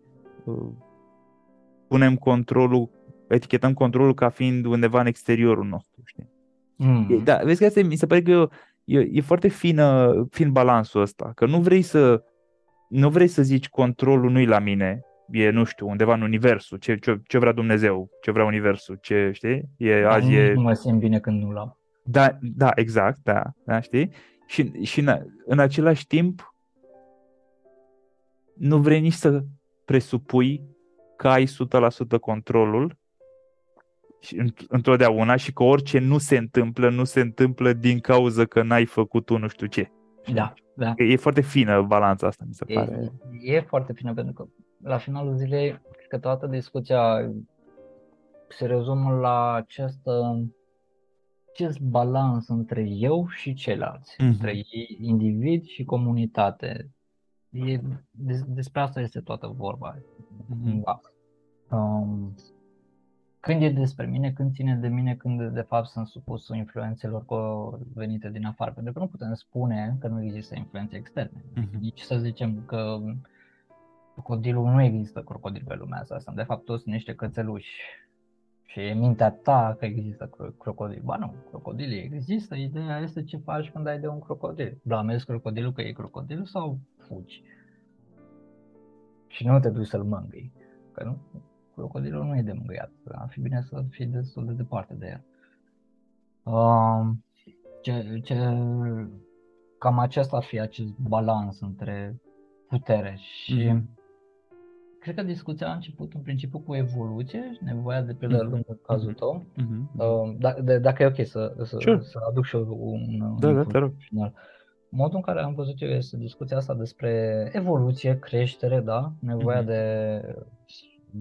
punem controlul, etichetăm controlul ca fiind undeva în exteriorul nostru, știi? Mm. Da, vezi că asta mi se pare că e, e, e foarte fină, fin balansul ăsta, că nu vrei să nu vrei să zici controlul nu-i la mine, e, nu știu, undeva în universul, ce, ce, ce vrea Dumnezeu, ce vrea universul, ce, știi? E, da, azi nu, e... nu mă simt bine când nu l-am. Da, da, exact, da, da, știi? Și, și în, în același timp nu vrei nici să presupui că ai 100% controlul și întotdeauna și că orice nu se întâmplă, nu se întâmplă din cauza că n-ai făcut tu nu știu ce. Da, da. E foarte fină balanța asta, mi se e, pare. E foarte fină, pentru că la finalul zilei, cred că toată discuția se rezumă la această acest balans între eu și ceilalți, mm-hmm. între individ și comunitate. E, des, despre asta este toată vorba. Mm-hmm. Da. Um, când e despre mine, când ține de mine, când de fapt sunt supus influențelor venite din afară. Pentru că nu putem spune că nu există influențe externe. Mm-hmm. Nici să zicem că crocodilul nu există crocodil pe lumea asta. Sunt de fapt toți niște cățeluși și e mintea ta că există crocodil. Ba nu, crocodilii există, ideea este ce faci când ai de un crocodil. Blamezi crocodilul că e crocodil sau fugi? Și nu te duci să-l mângâi, că nu, crocodilul nu e de mângâiat, ar fi bine să fii destul de departe de el. Uh, ce, ce, cam acesta ar fi acest balans între putere și mm-hmm cred că discuția a început în principiu cu evoluție, nevoia de pe mm-hmm. în cazul mhm. tău. Mm-hmm. Uh, da, de, dacă e ok să, să, sure. să aduc și eu un, da, un da, te rog. final. Modul în care am văzut eu este discuția asta despre evoluție, creștere, da, nevoia mm-hmm. de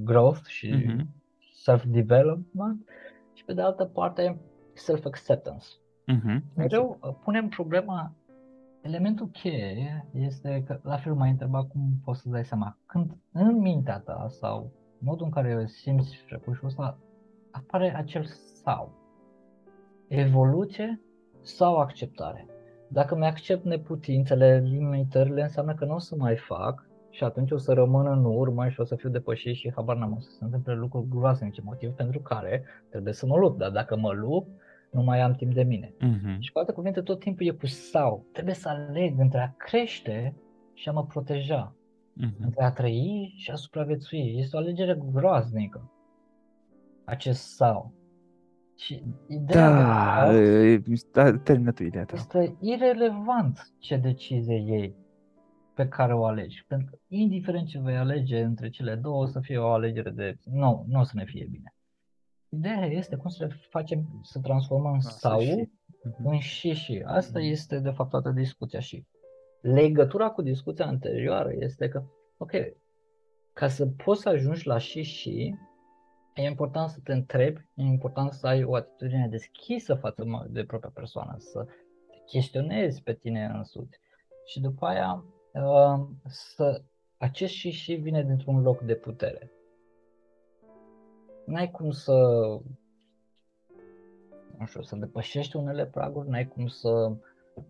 growth și mm-hmm. self-development și pe de altă parte self-acceptance. Mm-hmm. Mereu uh, punem problema elementul cheie este că, la fel mai întreba cum poți să dai seama, când în mintea ta sau modul în care simți frecușul ăsta, apare acel sau. Evoluție sau acceptare. Dacă mi-accept neputințele, limitările, înseamnă că nu o să mai fac și atunci o să rămân în urmă și o să fiu depășit și habar n-am o să se întâmple lucruri groaznice, motiv pentru care trebuie să mă lupt. Dar dacă mă lupt, nu mai am timp de mine. Uh-huh. Și cu alte cuvinte, tot timpul e cu sau. Trebuie să aleg între a crește și a mă proteja. Uh-huh. Între a trăi și a supraviețui. Este o alegere groaznică. Acest sau. Și ideea da, da, termină tu ideea ta. Este irrelevant ce decizie iei pe care o alegi. Pentru că indiferent ce vei alege între cele două, o să fie o alegere de nu, nu o să ne fie bine. Ideea este cum să le facem să transformăm sau mhm. în și și. Asta mhm. este de fapt toată discuția și legătura cu discuția anterioară este că, ok, ca să poți să ajungi la și și, e important să te întrebi, e important să ai o atitudine deschisă față de propria persoană, să te chestionezi pe tine însuți. Și după aia, uh, să acest și și vine dintr-un loc de putere n-ai cum să nu știu, să depășești unele praguri, n-ai cum să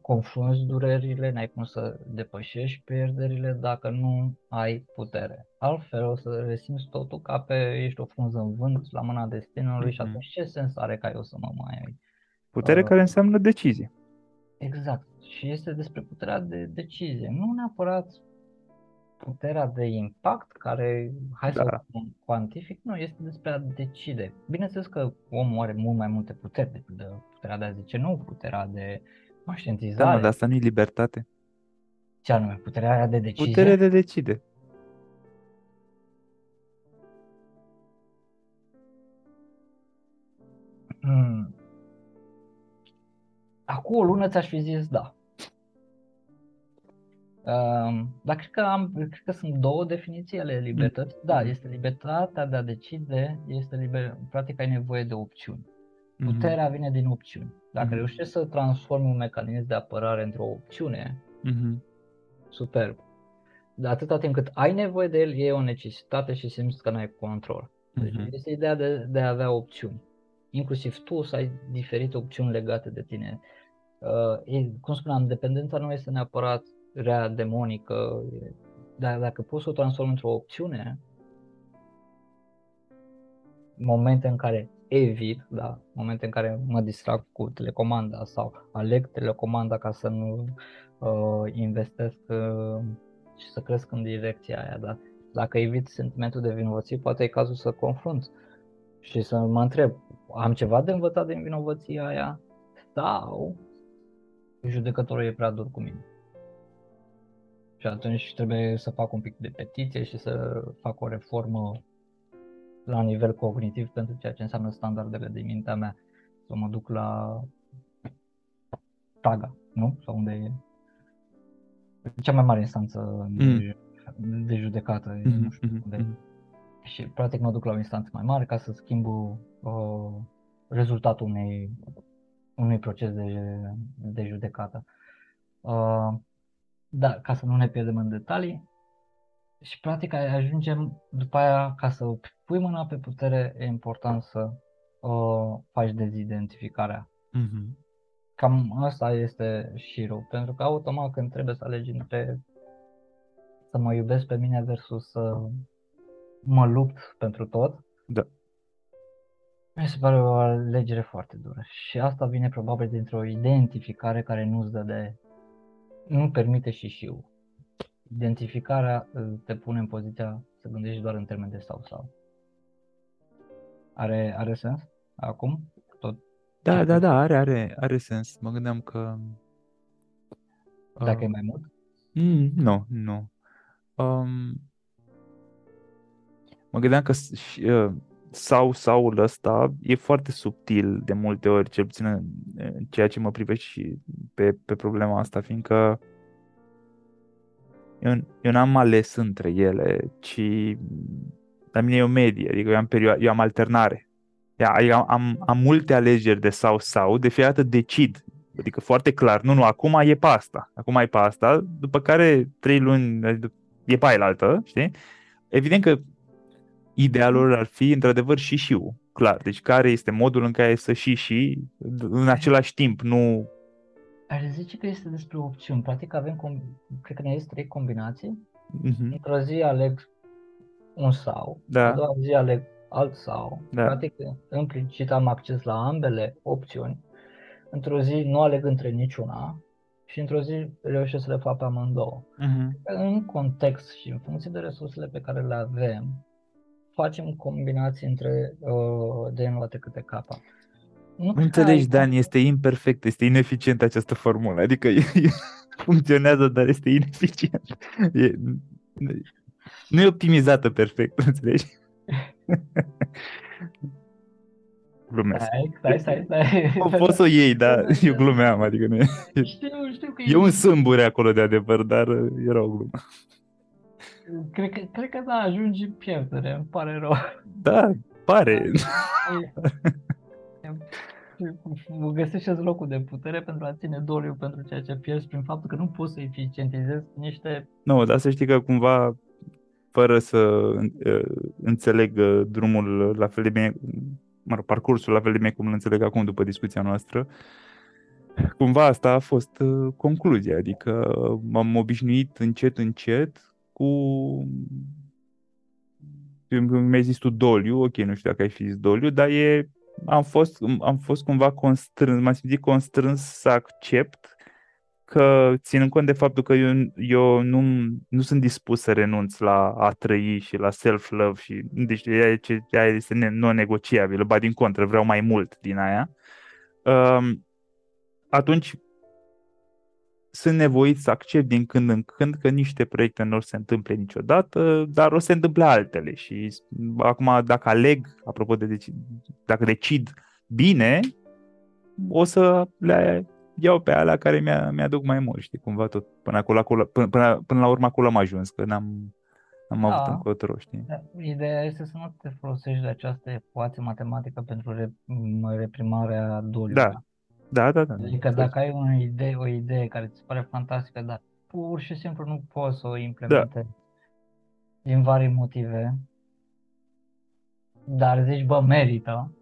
confrunți durerile, n-ai cum să depășești pierderile dacă nu ai putere. Altfel o să resimți totul ca pe ești o frunză în vânt la mâna destinului mm-hmm. și atunci ce sens are ca eu să mă mai... Putere uh, care înseamnă decizie. Exact. Și este despre puterea de decizie. Nu neapărat puterea de impact care, hai da. să o cuantific, nu, este despre a decide. Bineînțeles că omul are mult mai multe puteri decât de puterea de a zice nu, puterea de conștientizare. Da, mă, dar asta nu e libertate. Ce anume? Puterea aia de decizie? Puterea de decide. Hmm. Acum o lună ți-aș fi zis da. Uh, dar cred că, am, cred că sunt două definiții ale libertății. Da, mm. este libertatea de a decide, este liber, practic ai nevoie de opțiuni. Mm-hmm. Puterea vine din opțiuni. Dacă mm-hmm. reușești să transformi un mecanism de apărare într-o opțiune, mm-hmm. superb. De atâta timp cât ai nevoie de el, e o necesitate și simți că n-ai control. Deci mm-hmm. este ideea de, de a avea opțiuni. Inclusiv tu să ai diferite opțiuni legate de tine. Uh, e, cum spuneam, dependența nu este neapărat rea demonică, dar dacă poți să o transformi într-o opțiune, momente în care evit, da, momente în care mă distrag cu telecomanda sau aleg telecomanda ca să nu uh, investesc uh, și să cresc în direcția aia, da. Dacă evit sentimentul de vinovăție, poate e cazul să confrunt și să mă întreb, am ceva de învățat din vinovăția aia sau judecătorul e prea dur cu mine. Și atunci trebuie să fac un pic de petiție și să fac o reformă la nivel cognitiv pentru ceea ce înseamnă standardele de mintea mea. Să mă duc la Praga, nu? Sau unde e cea mai mare instanță mm. de, de judecată, mm-hmm. nu știu unde mm-hmm. Și practic mă duc la o instanță mai mare ca să schimb uh, rezultatul unei, unui proces de, de judecată. Uh, da, ca să nu ne pierdem în detalii. Și practic ajungem după aia, ca să pui mâna pe putere, e important să uh, faci dezidentificarea. Mm-hmm. Cam asta este șirul, pentru că automat când trebuie să alegi între să mă iubesc pe mine versus să mă lupt pentru tot, da. mi se pare o alegere foarte dură. Și asta vine probabil dintr-o identificare care nu-ți dă de nu permite și șiu. Identificarea te pune în poziția să gândești doar în termen de sau sau. Are, are sens acum? Tot da, da, da, are, are, are sens. Mă gândeam că... Dacă uh, e mai mult? Mm, nu, nu. Um, mă gândeam că uh, sau saul ăsta e foarte subtil de multe ori, cel puțin în ceea ce mă privește și pe, pe problema asta, fiindcă eu, eu n-am ales între ele, ci la mine e o medie, adică eu am, perioadă, eu am alternare. Adică am, am, am multe alegeri de sau-sau, de fiecare dată decid. Adică foarte clar, nu, nu, acum e pe asta, acum e pe asta, după care trei luni e pe aia altă, știi? Evident că idealul ar fi într-adevăr și și clar. Deci care este modul în care să și și în același timp, nu... Aș zice că este despre opțiuni. Practic avem, com- cred că ne este trei combinații. Uh-huh. Într-o zi aleg un sau, da. a doua zi aleg alt sau. Da. Practic, implicit am acces la ambele opțiuni. Într-o zi nu aleg între niciuna și într-o zi reușesc să le fac pe amândouă. Uh-huh. În context și în funcție de resursele pe care le avem, facem combinații între uh, derivative câte capa. Nu Înțelegi, Dan, este imperfect, este ineficient această formulă. Adică e, e, funcționează, dar este ineficient. E, nu e optimizată perfect, înțelegi? Glumesc. Stai, stai, stai. stai. Poți să o iei, dar eu glumeam, adică nu e... Știu, știu că e... E un sâmbure acolo de adevăr, dar era o glumă. Cred că, cred că da, ajungi în pierdere, îmi pare rău. Da, pare. Găsești locul de putere pentru a ține doliu pentru ceea ce pierzi prin faptul că nu poți să eficientizezi niște... Nu, dar să știi că cumva, fără să înțeleg drumul la fel de bine mă rog, parcursul la fel de mie cum îl înțeleg acum după discuția noastră, cumva asta a fost uh, concluzia, adică m-am obișnuit încet, încet cu mi-ai zis tu doliu, ok, nu știu dacă ai fi zis doliu, dar e, am fost, am fost cumva constrâns, m-am simțit constrâns să accept că ținând cont de faptul că eu, eu nu, nu sunt dispus să renunț la a trăi și la self-love și deci ea, ea este non-negociabilă, ba din contră, vreau mai mult din aia, um, atunci sunt nevoit să accept din când în când că niște proiecte nu o se întâmple niciodată, dar o se întâmple altele și acum dacă aleg, apropo de deci, dacă decid bine, o să le iau pe alea care mi-a, mi-aduc mai mult, știi, cumva tot, până, acolo, acolo, până, până, până la urmă acolo am ajuns, că n-am, am da. avut încotro, știi? Da. Ideea este să nu te folosești de această ecuație matematică pentru re, reprimarea doliului. Da. Da, da, da. Adică da. dacă ai o idee, o idee care ți se pare fantastică, dar pur și simplu nu poți să o implementezi da. din vari motive, dar zici, bă, merită,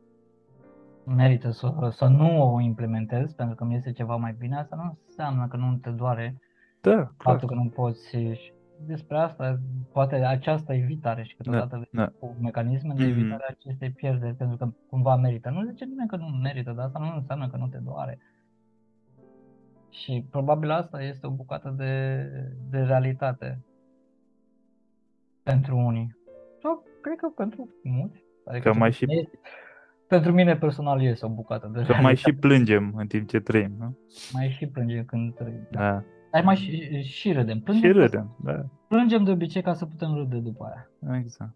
merită să, să nu o implementezi pentru că mi este ceva mai bine, asta nu înseamnă că nu te doare da, clar. faptul că nu poți despre asta, poate această evitare și câteodată da, da. cu mecanisme de mhm. evitare mm-hmm. acestei pierderi, pentru că cumva merită. Nu zice nimeni că nu merită, dar asta nu înseamnă că nu te doare. Și probabil asta este o bucată de, de realitate pentru unii. Sau cred că pentru mulți. Adică că mai și... Este, pentru mine personal este o bucată de Că realitate. mai și plângem în timp ce trăim, nu? Mai și plângem când trăim. Da. da. Dar mai și, și râdem. Plângem și râdem, da. Plângem de obicei ca să putem râde după aia. Exact.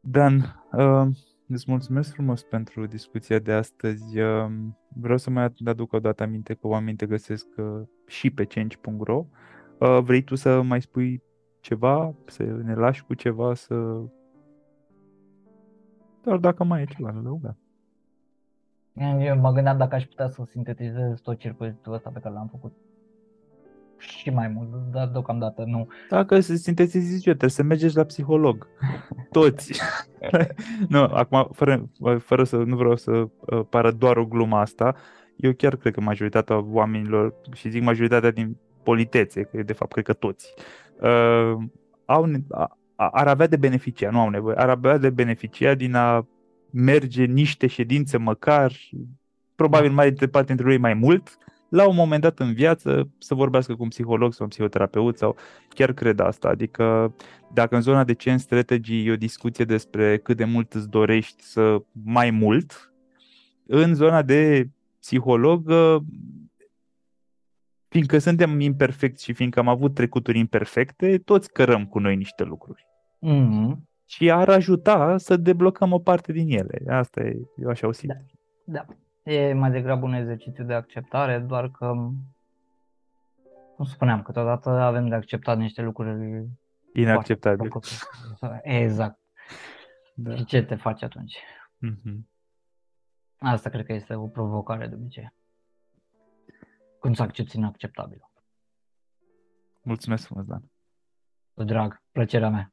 Dan, uh, îți mulțumesc frumos pentru discuția de astăzi. Uh, vreau să mai aduc o dată aminte că oamenii te găsesc uh, și pe change.ro. Uh, vrei tu să mai spui ceva, să ne lași cu ceva, să... Doar dacă mai e ceva de adăugat. Eu mă gândeam dacă aș putea să sintetizez tot circuitul ăsta pe care l-am făcut și mai mult, dar deocamdată nu. Dacă se sintetizezi eu, trebuie să mergeți la psiholog. Toți. nu, acum, fără, fără să, nu vreau să uh, pară doar o glumă asta, eu chiar cred că majoritatea oamenilor, și zic majoritatea din politețe, că de fapt cred că toți, uh, au, ar avea de beneficia, nu au nevoie, ar avea de beneficia din a merge niște ședințe măcar, probabil mai departe dintre ei mai mult, la un moment dat în viață să vorbească cu un psiholog sau un psihoterapeut sau chiar cred asta. Adică dacă în zona de change strategy e o discuție despre cât de mult îți dorești să mai mult, în zona de psiholog, fiindcă suntem imperfecți și fiindcă am avut trecuturi imperfecte, toți cărăm cu noi niște lucruri. Mm-hmm și ar ajuta să deblocăm o parte din ele. Asta e, eu așa o simt. Da. da. E mai degrabă un exercițiu de acceptare, doar că, cum spuneam, câteodată avem de acceptat niște lucruri inacceptabile. Exact. Da. Și ce te faci atunci? Mm-hmm. Asta cred că este o provocare de obicei. Cum să accepti inacceptabil. Mulțumesc frumos, Dan. Drag, plăcerea mea.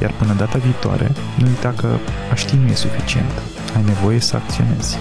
Iar până data viitoare, nu uita că a ști nu e suficient. Ai nevoie să acționezi.